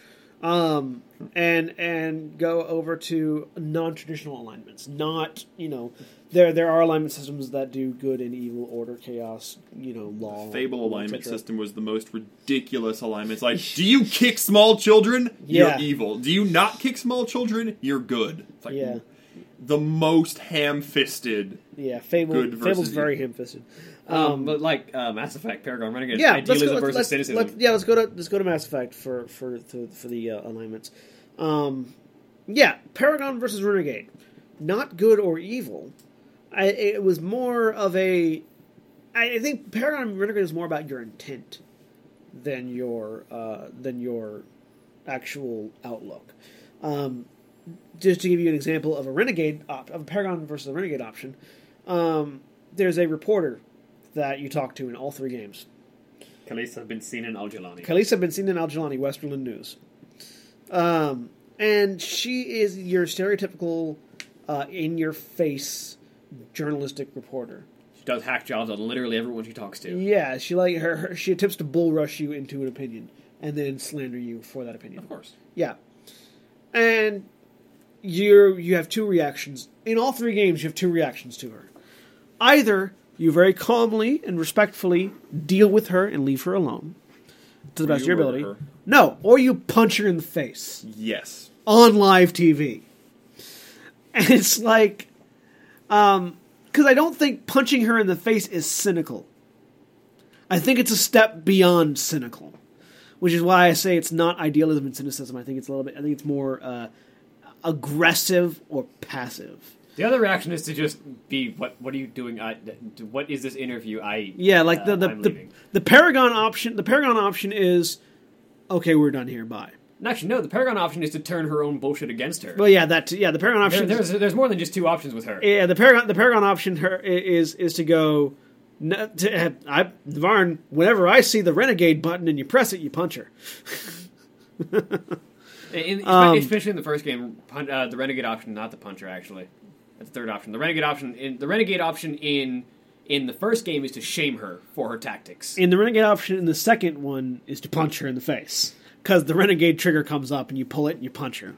um, and and go over to non traditional alignments. Not you know there there are alignment systems that do good and evil, order, chaos, you know, law. Fable alignment system was the most ridiculous alignment. It's like, do you kick small children? Yeah. You're evil. Do you not kick small children? You're good. It's like Yeah. the most ham-fisted. Yeah, Fable. Good Fable's versus very ham-fisted. Um, but like uh, Mass Effect, Paragon Renegade, yeah, let's go, let's, versus let's, cynicism. let's- yeah, let's go to let's go to Mass Effect for for for, for the uh, alignments. Um, yeah, Paragon versus Renegade, not good or evil. I, it was more of a. I think Paragon Renegade is more about your intent than your uh, than your actual outlook. Um, just to give you an example of a renegade op- of a Paragon versus a Renegade option, um, there's a reporter that you talk to in all three games. Kalisa been seen in Al-Jalani. Khalisah bint Sinan al-Jilani, Westerlund News. Um, and she is your stereotypical, uh, in-your-face journalistic reporter. She does hack jobs on literally everyone she talks to. Yeah, she like her, her she attempts to bull rush you into an opinion and then slander you for that opinion. Of course. Yeah, and you you have two reactions in all three games. You have two reactions to her. Either you very calmly and respectfully deal with her and leave her alone to the best of your ability. her. No, or you punch her in the face Yes. on live TV. And it's like, um, because I don't think punching her in the face is cynical. I think it's a step beyond cynical, which is why I say it's not idealism and cynicism. I think it's a little bit. I think it's more uh, aggressive or passive. The other reaction is to just be, "What? What are you doing? I, what is this interview? I Yeah, like the uh, the, the, the Paragon option. The Paragon option is, okay, we're done here. Bye. And actually, no. The Paragon option is to turn her own bullshit against her. Well, yeah, that yeah. The Paragon There- option. there's there's more than just two options with her. Yeah, the Paragon the Paragon option her is is to go. To, I Varn. Whenever I see the Renegade button and you press it, you punch her. In, Um, especially in the first game, pun, uh, the renegade option, not the puncher. Actually, that's the third option. The renegade option in the renegade option in in the first game is to shame her for her tactics. In the Renegade option, in the second one is to punch her in the face because the Renegade trigger comes up and you pull it and you punch her.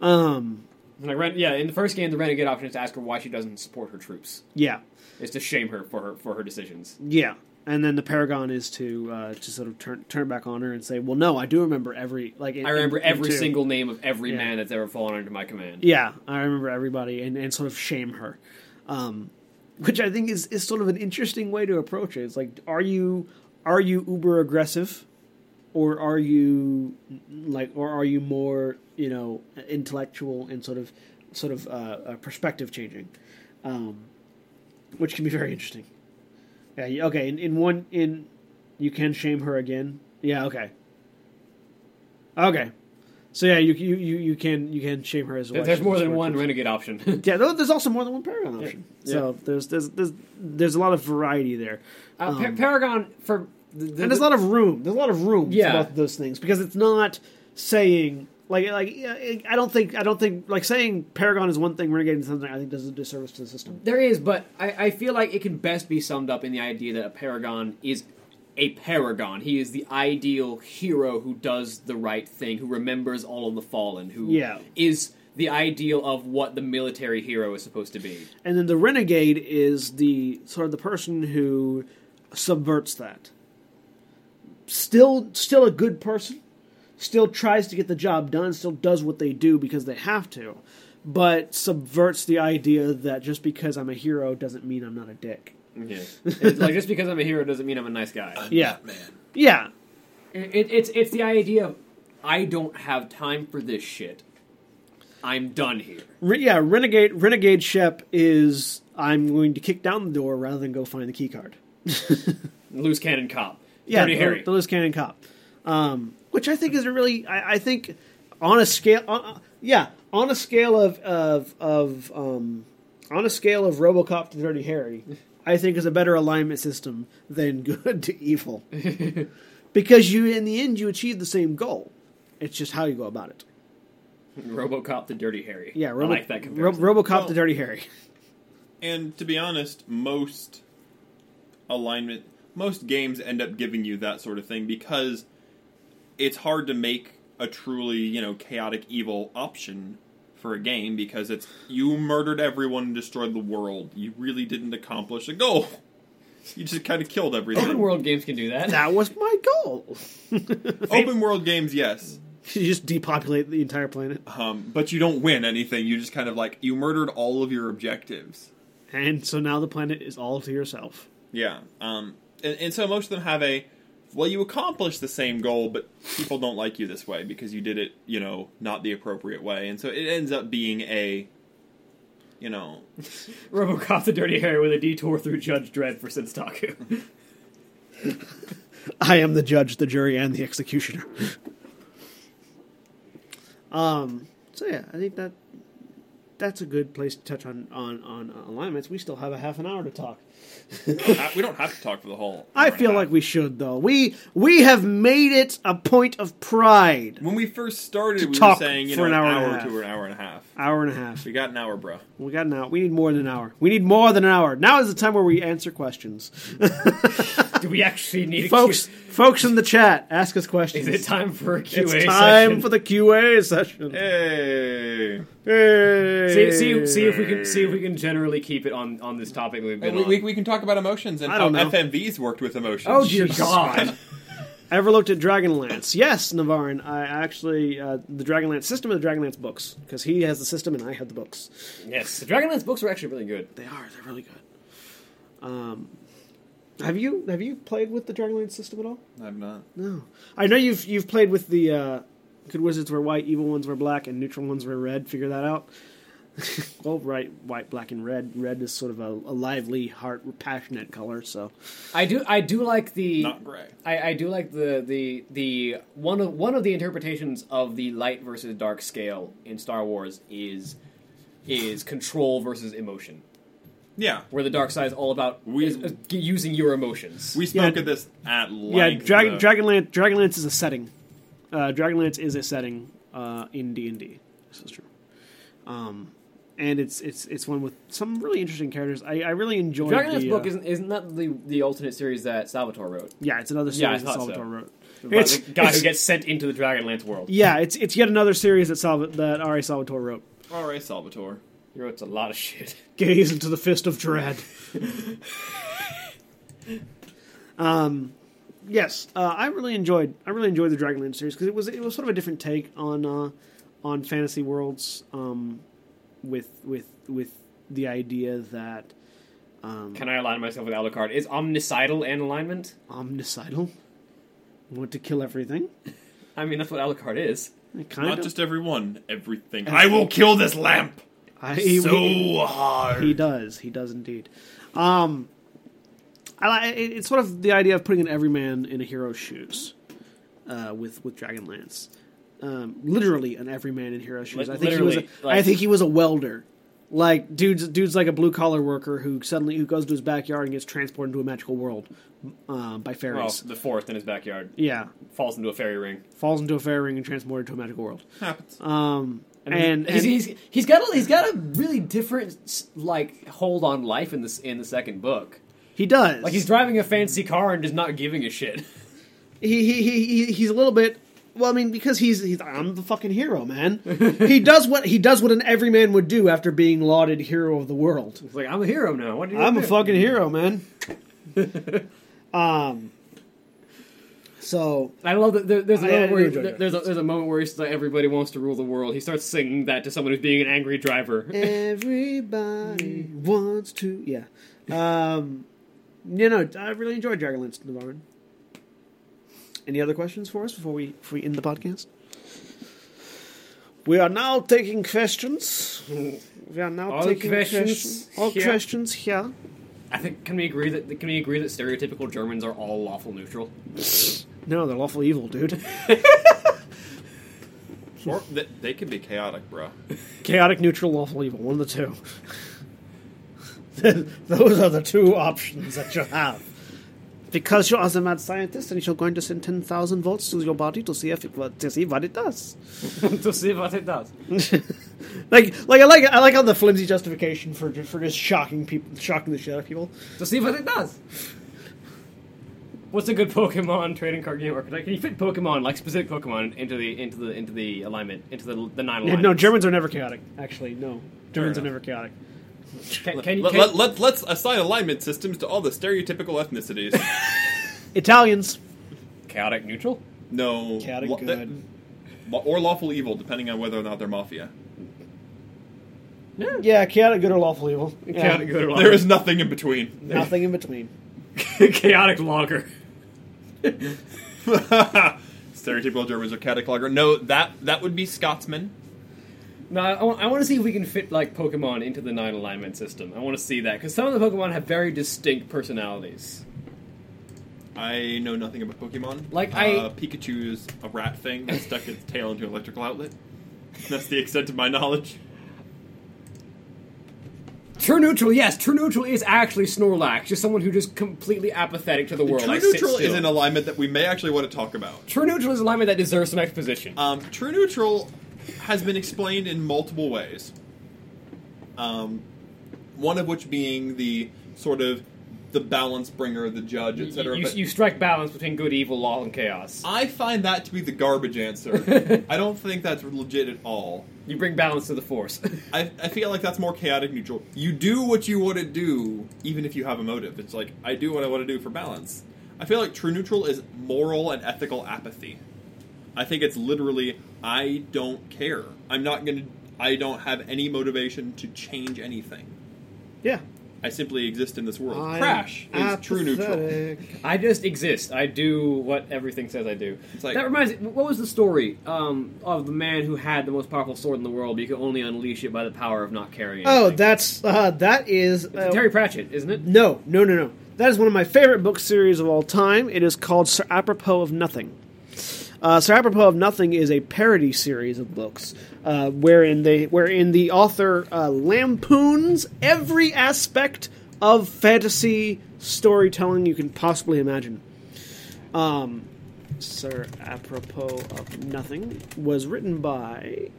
Um, Like, yeah, in the first game, the renegade option is to ask her why she doesn't support her troops. yeah, Is to shame her for her for her decisions. yeah. And then the Paragon is to uh, to sort of turn turn back on her and say, "Well, no, I do remember every like." in- I remember in- in every two. single name of every Yeah. man that's ever fallen under my command. Yeah, I remember everybody and, and sort of shame her. Um, which I think is, is sort of an interesting way to approach it. It's like are you are you uber aggressive or are you like or are you more, you know, intellectual and sort of sort of uh, uh, perspective changing. Um, which can be very interesting. Yeah, okay, in, in one in you can shame her again. Yeah, okay. Okay. So yeah, you you you, can you can shame her as well. There's more than one renegade option. Yeah, there's also more than one Paragon option. Yeah. So there's, there's there's there's a lot of variety there, uh, Pa- Um, Paragon for the, the, and there's a lot of room. There's a lot of room Yeah. for both of those things because it's not saying like like I don't think I don't think like saying Paragon is one thing, Renegade is something. I think does a disservice to the system. There is, but I, I feel like it can best be summed up in the idea that a paragon is a paragon. He is the ideal hero who does the right thing, who remembers all of the fallen, who Yeah. is the ideal of what the military hero is supposed to be. and then the renegade is the sort of the person who subverts that. Still, still a good person, still tries to get the job done, still does what they do because they have to, but subverts the idea that just because I'm a hero doesn't mean I'm not a dick. Yeah. It's like just because I'm a hero doesn't mean I'm a nice guy. Yeah. man. Yeah, It, it's it's the idea of I don't have time for this shit. I'm done here. Re- yeah. Renegade, renegade Shep is I'm going to kick down the door rather than go find the key card. Loose cannon cop. Yeah, Dirty the, Harry. the loose cannon cop, um, which I think is a really, I, I think, on a scale, uh, uh, yeah, on a scale of of of um, on a scale of RoboCop to Dirty Harry, I think is a better alignment system than good to evil, because you in the end you achieve the same goal. It's just how you go about it. RoboCop to Dirty Harry. Yeah, I like that Ro- comparison. RoboCop Well- to Dirty Harry. And to be honest, most alignment, most games end up giving you that sort of thing because it's hard to make a truly, you know, chaotic evil option for a game because it's you murdered everyone and destroyed the world. You really didn't accomplish a goal. You just kind of killed everything. Open world games can do that. That was my goal. Open world games, yes. you just depopulate the entire planet, Um, but you don't win anything. You just kind of like you murdered all of your objectives. and so now the planet is all to yourself. Yeah. Um, and, and so most of them have a well, you accomplished the same goal, but people don't like you this way because you did it, you know, not the appropriate way, and so it ends up being a, you know, RoboCop the Dirty Harry with a detour through Judge Dredd for Senstaku. I am the judge, the jury, and the executioner. um. So yeah, I think that that's a good place to touch on on on alignments. We still have a half an hour to talk. we don't have to talk for the whole. I hour and a feel half. like we should though. We we have made it a point of pride. when we first started, To we were talk saying you for know an an hour and a hour half. to an hour and a half. Hour and a half. We got an hour, bro. We got an hour. We need more than an hour. We need more than an hour. Now is the time where we answer questions. do we actually need a folks, Q- folks in the chat, ask us questions. Is it time for a QA session? It's time session? for the QA session. Hey, Hey. See, see, see if we can see if we can generally keep it on on this topic we've been we, on. we, we can talk about emotions and I how don't know. FMVs worked with emotions. oh dear God! Ever looked at Dragonlance? Yes, Navarin. I actually uh, the Dragonlance system of the Dragonlance books because he has the system and I have the books. yes, the Dragonlance books are actually really good. They are. They're really good. Um, have you have you played with the Dragonlance system at all? I've not. No. I know you've you've played with the uh, good wizards were white, evil ones were black, and neutral ones were red. Figure that out. well, right, white, black, and red. Red is sort of a, a lively, heart, passionate color. So I do I do like the Not gray. I, I do like the, the the one of one of the interpretations of the light versus dark scale in Star Wars is is control versus emotion, Yeah, where the dark side is all about We- is, is using your emotions. we spoke Yeah. of this at length. yeah, Dragon uh, Dragonlance Dragonlance is a setting. Uh, Dragonlance is a setting uh, in D and D. This is true. Um, and it's it's it's one with some really interesting characters. I, I really enjoyed Dragonlance the book uh, isn't isn't that the the alternate series that Salvatore wrote? yeah, it's another Yeah, series that thought so. Salvatore wrote. About It's- the guy it's- who gets sent into the Dragonlance world. Yeah, it's it's yet another series that Salva, that R.A. Salvatore wrote. All right, Salvatore. He wrote a lot of shit. Gaze into the fist of dread. um, yes, uh, I really enjoyed. I really enjoyed the Dragonlance series because it was it was sort of a different take on uh, on fantasy worlds. Um, with with with the idea that um, Can I align myself with Alucard? Is omnicidal an alignment? omnicidal want to kill everything. I mean, that's what Alucard is. It kind Not of. just everyone, everything. I will kill this lamp I, he, so he- hard. He does. He does indeed. Um, I like it, it's sort of the idea of putting an everyman in a hero's shoes uh, with with Dragonlance. Um, literally an everyman in hero's shoes. I think he was. A, literally, I think he was a welder. Like dude's dude's like a blue collar worker who suddenly who goes to his backyard and gets transported into a magical world uh, by Well, fairies. the forest in his backyard yeah, falls into a fairy ring. falls into a fairy ring and transported to a magical world. Happens. Um, and he's, and, he's, he's, he's got a, he's got a really different like hold on life in this in the second book. he does Like he's driving a fancy car and just not giving a shit. he, he, he, he he's a little bit Well, I mean, because he's, he's I'm the fucking hero, man. he does what he does what an everyman would do after being lauded hero of the world. It's like I'm a hero now. What do you? I'm a fucking hero, man. um. So I love that there, there's a moment where there- there's a, there's a moment where he's like everybody wants to rule the world. He starts singing that to someone who's being an angry driver. everybody wants to, yeah. Um, you know, I really enjoyed Dragonlance Navarran. Any other questions for us before we before we end the podcast? We are now taking questions. We are now All taking questions questions. All here. questions here. I think can we agree that can we agree that stereotypical Germans are all lawful neutral? No, they're lawful evil, dude. Or they, they could be chaotic, bro. Chaotic, neutral, lawful evil. One of the two. Those are the two options that you have. Because you are the mad scientist, and you're going to send ten thousand volts to your body to see if it to see what it does. to see what it does. like, like I like I like how the flimsy justification for for just shocking people, shocking the shit out of people. To see what it does. What's a good Pokemon trading card game archetype? Can you fit Pokemon, like specific Pokemon, into the into the into the alignment, into the the nine Yeah, alignments? no, Germans are never chaotic. Actually, no, Germans are never chaotic. Can, can you? Let, Can, let, let, let's assign alignment systems to all the stereotypical ethnicities. Italians, chaotic neutral? no, chaotic lo- good. that- lo- or lawful evil, depending on whether or not they're mafia. yeah, chaotic good or lawful evil. Yeah, Chaotic good or lawful. There is nothing in between. nothing in between. chaotic logger. Stereotypical Germans are chaotic logger. No, that that would be Scotsman. No, I, want to see if we can fit like Pokemon into the nine alignment system. I want to see that because some of the Pokemon have very distinct personalities. I know nothing about Pokemon. Like, uh, I- Pikachu's a rat thing that stuck its tail into an electrical outlet. That's the extent of my knowledge. True neutral, yes, true neutral is actually Snorlax, just someone who just completely apathetic to the world. True like, neutral is an alignment that we may actually want to talk about. True neutral is an alignment that deserves some exposition. Um, true neutral has been explained in multiple ways. Um, one of which being the sort of the balance bringer, the judge, etc. you, But you strike balance between good, evil, law, and chaos. I find that to be the garbage answer. I don't think that's legit at all. You bring balance to the force. I, I feel like that's more chaotic neutral. You do what you want to do, even if you have a motive. It's like, I do what I want to do for balance. I feel like true neutral is moral and ethical apathy. I think it's literally, I don't care. I'm not going to, I don't have any motivation to change anything. Yeah, I simply exist in this world. I'm Crash is true neutral. apathetic. I just exist. I do what everything says I do. It's like- that reminds me. What was the story um, of the man who had the most powerful sword in the world, but you could only unleash it by the power of not carrying? It. Oh, anything? that's uh, that is uh, Terry Pratchett, isn't it? no, no, no, no. That is one of my favorite book series of all time. It is called Sir Apropos of Nothing. Uh, Sir Apropos of Nothing is a parody series of books, uh, wherein they, wherein the author uh, lampoons every aspect of fantasy storytelling you can possibly imagine. Um, Sir Apropos of Nothing was written by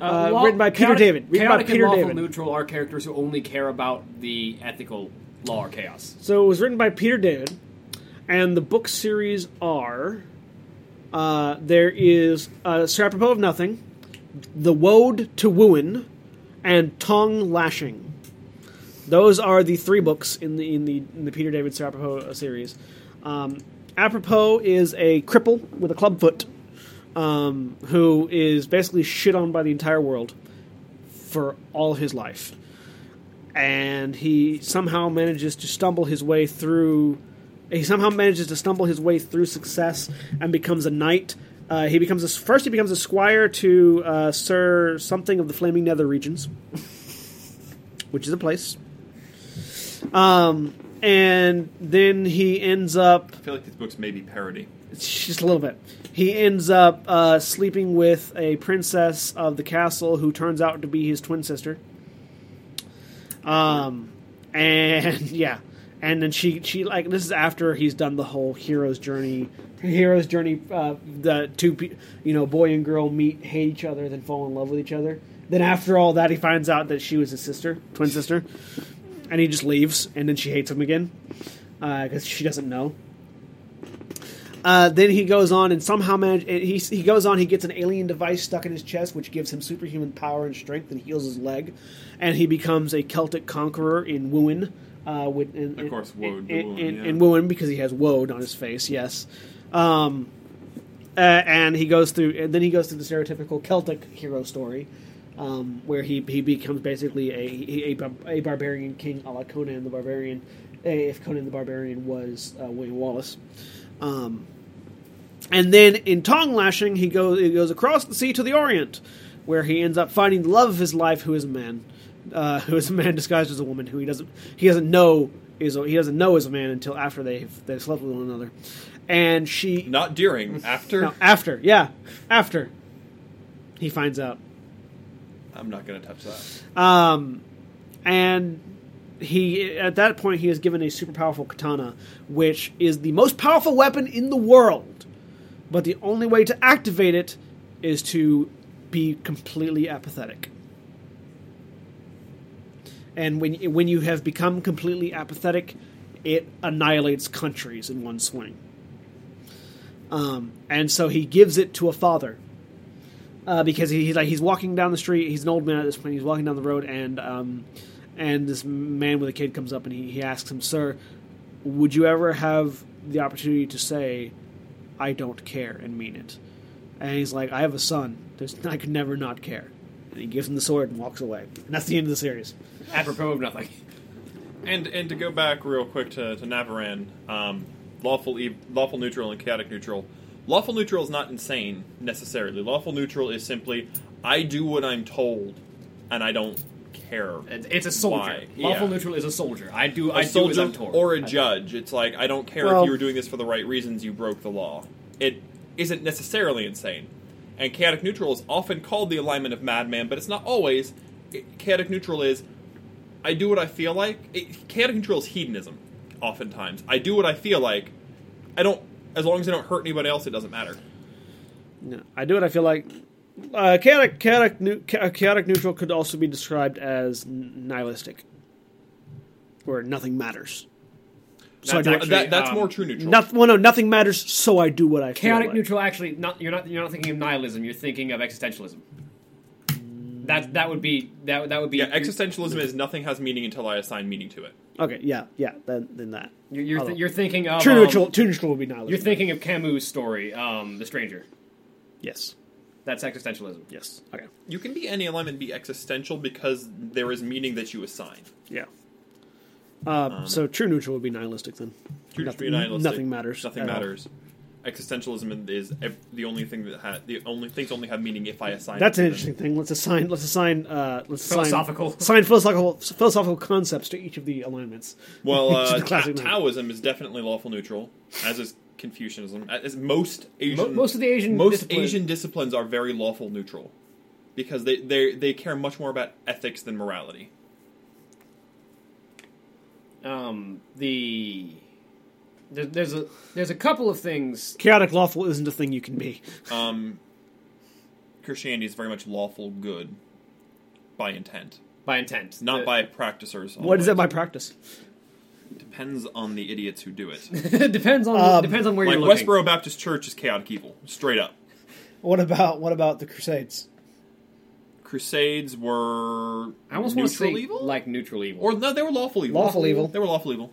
Uh, written by Peter chaotic- David. Written by Peter and lawful David. neutral are characters who only care about the ethical law or chaos. So it was written by Peter David, and the book series are uh, there is uh, Sir Apropos of Nothing, The Woad to Wuin, and Tongue Lashing. Those are the three books in the in the in the Peter David Sir Apropos series. Um, Apropos is a cripple with a club foot um, who is basically shit on by the entire world for all his life and he somehow manages to stumble his way through. He somehow manages to stumble his way through success and becomes a knight. Uh, he becomes a, first. He becomes a squire to uh, Sir something of the Flaming Nether regions, which is a place. Um, and then he ends up I feel like these books may be parody. just a little bit. He ends up uh, sleeping with a princess of the castle who turns out to be his twin sister. Um, and yeah, and then she she like this is after he's done the whole hero's journey. Hero's journey. Uh, the two you know boy and girl meet, hate each other, then fall in love with each other. Then after all that, he finds out that she was his sister, twin sister, and he just leaves. And then she hates him again because she doesn't know. Uh, then he goes on and somehow manage. He he goes on. He gets an alien device stuck in his chest, which gives him superhuman power and strength, and heals his leg. And he becomes a Celtic conqueror in Wuin. Uh, with, in, Of course, Woad, in, in, yeah. in because he has woad on his face. Yes. Um, uh, and he goes through, and then he goes through the stereotypical Celtic hero story, um, where he he becomes basically a a, a barbarian king, a la Conan the Barbarian, if Conan the Barbarian was uh, William Wallace. Um, and then in tongue lashing, he goes he goes across the sea to the Orient, where he ends up finding the love of his life, who is a man, uh, who is a man disguised as a woman, who he doesn't he doesn't know is a, he doesn't know is a man until after they've they've slept with one another, and she Not during, after. no, after yeah after he finds out, I'm not going to touch that. um, and he at that point he is given a super powerful katana, which is the most powerful weapon in the world. But the only way to activate it is to be completely apathetic. And when when you have become completely apathetic, it annihilates countries in one swing. Um, and so he gives it to a father uh, because he, he's like he's walking down the street. He's an old man at this point. He's walking down the road, and um, and this man with a kid comes up and he, he asks him, "Sir, would you ever have the opportunity to say, I don't care and mean it?" And he's like, "I have a son. There's, I could never not care." And he gives him the sword and walks away. And that's the end of the series. Apropos of nothing. And and to go back real quick to, to Navaran, um, lawful ev- lawful neutral and chaotic neutral. Lawful neutral is not insane necessarily. Lawful neutral is simply I do what I'm told, and I don't care. It's, it's a soldier. Why? Lawful Yeah. neutral is a soldier. I do. A I do as soldier I'm told. or a judge. It's like I don't care Well- if you were doing this for the right reasons. You broke the law. It isn't necessarily insane. And chaotic neutral is often called the alignment of madman, but it's not always. Chaotic neutral is I do what I feel like. It, chaotic neutral is hedonism. Oftentimes, I do what I feel like. I don't. As long as I don't hurt anybody else, it doesn't matter. No, I do what I feel like. Uh, chaotic, chaotic, nu- chaotic neutral could also be described as nihilistic, where nothing matters. So I That's do actually, that, that's um, more true neutral. Noth- well, no, nothing matters. So I do what I feel Chaotic like. neutral actually not you're not you're not thinking of nihilism, you're thinking of existentialism. That that would be that that would be yeah, existentialism is nothing has meaning until I assign meaning to it. Okay, yeah, yeah. Then, then that. You're you're, th- you're thinking of True um, neutral. True neutral would be nihilism. You're thinking of Camus' story, um, The Stranger. Yes. That's existentialism. Yes. Okay. You can be any alignment be existential because there is meaning that you assign. Yeah. Uh, so true neutral would be nihilistic then. True Nothing- nihilistic. nothing matters Nothing at all. matters. Existentialism is ev- the only thing that ha- the only things only have meaning if I assign. That's an interesting thing. Let's assign. Let's assign. Uh, let's Philosophical. Assign, assign philosophical philosophical concepts to each of the alignments. Well, uh, the Ta- classic. Taoism is definitely lawful neutral, as is Confucianism. As most Mo- Asian, most of the Asian most disciplines- Asian disciplines are very lawful neutral because they they they care much more about ethics than morality. Um, the there, there's a there's a couple of things. Chaotic lawful isn't a thing you can be. Um, Christianity is very much lawful good by intent, By intent, not The- by practicers. What is that by practice? Depends on the idiots who do it. it depends on Um, depends on where like you're looking. Westboro Baptist Church is chaotic evil, straight up. What about what about the Crusades? Crusades were I almost want to neutral say evil, like neutral evil. or no, they were lawful evil. Lawful evil. They were lawful evil.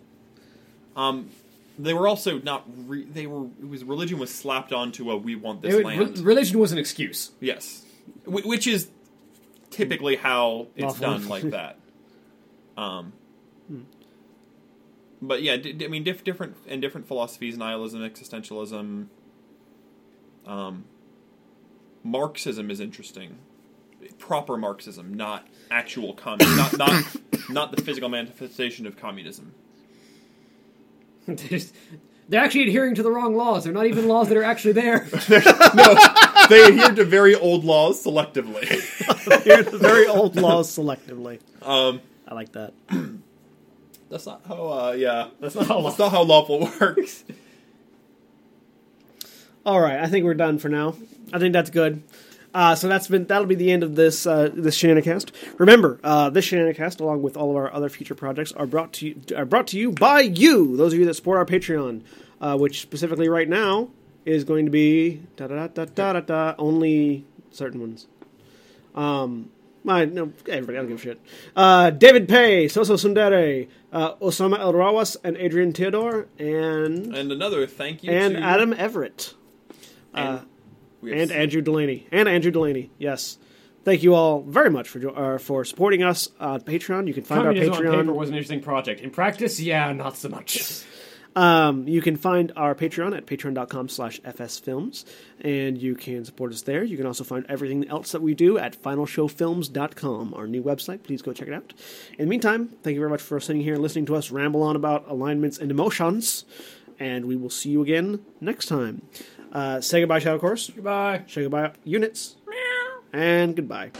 Um, they were also not. Re- they were. It was religion was slapped onto a "we want this It- land." re- religion was an excuse. yes, Wh- which is typically how it's Lawful. done, like that. Um, but yeah, d- d- I mean, diff- different and different philosophies: nihilism, existentialism. Um, Marxism is interesting. Proper Marxism, not actual communism, not not not the physical manifestation of communism. They're actually adhering to the wrong laws. They're not even laws that are actually there. no, they adhere to very old laws selectively. Here's the very old laws selectively. Um, I like that. that's not how. Uh, yeah, That's not how that's not how lawful works. All right, I think we're done for now. I think that's good. Uh, so that's been that'll be the end of this uh, this Shenanicast. Remember, uh, this Shenanicast, along with all of our other future projects, are brought to you, are brought to you by you, those of you that support our Patreon, uh, which specifically right now is going to be da da da da da da only certain ones. Um, my no, everybody, I don't give a shit. Uh, David Pay, Soso Sundere, uh, Osama El Rawas, and Adrian Theodore, and And another thank you and to Adam Everett, and, uh, and s- Andrew Delaney, and Andrew Delaney. Yes, thank you all very much for uh, for supporting us on Patreon. You can find Communism our on paper was an interesting project. In practice, yeah, not so much. Um, you can find our Patreon at patreon.com slash fsfilms, and you can support us there. You can also find everything else that we do at finalshowfilms.com, our new website. Please go check it out. In the meantime, thank you very much for sitting here and listening to us ramble on about alignments and emotions, and we will see you again next time. Uh, say goodbye, Shadow Course. Goodbye. Say goodbye, units. And goodbye.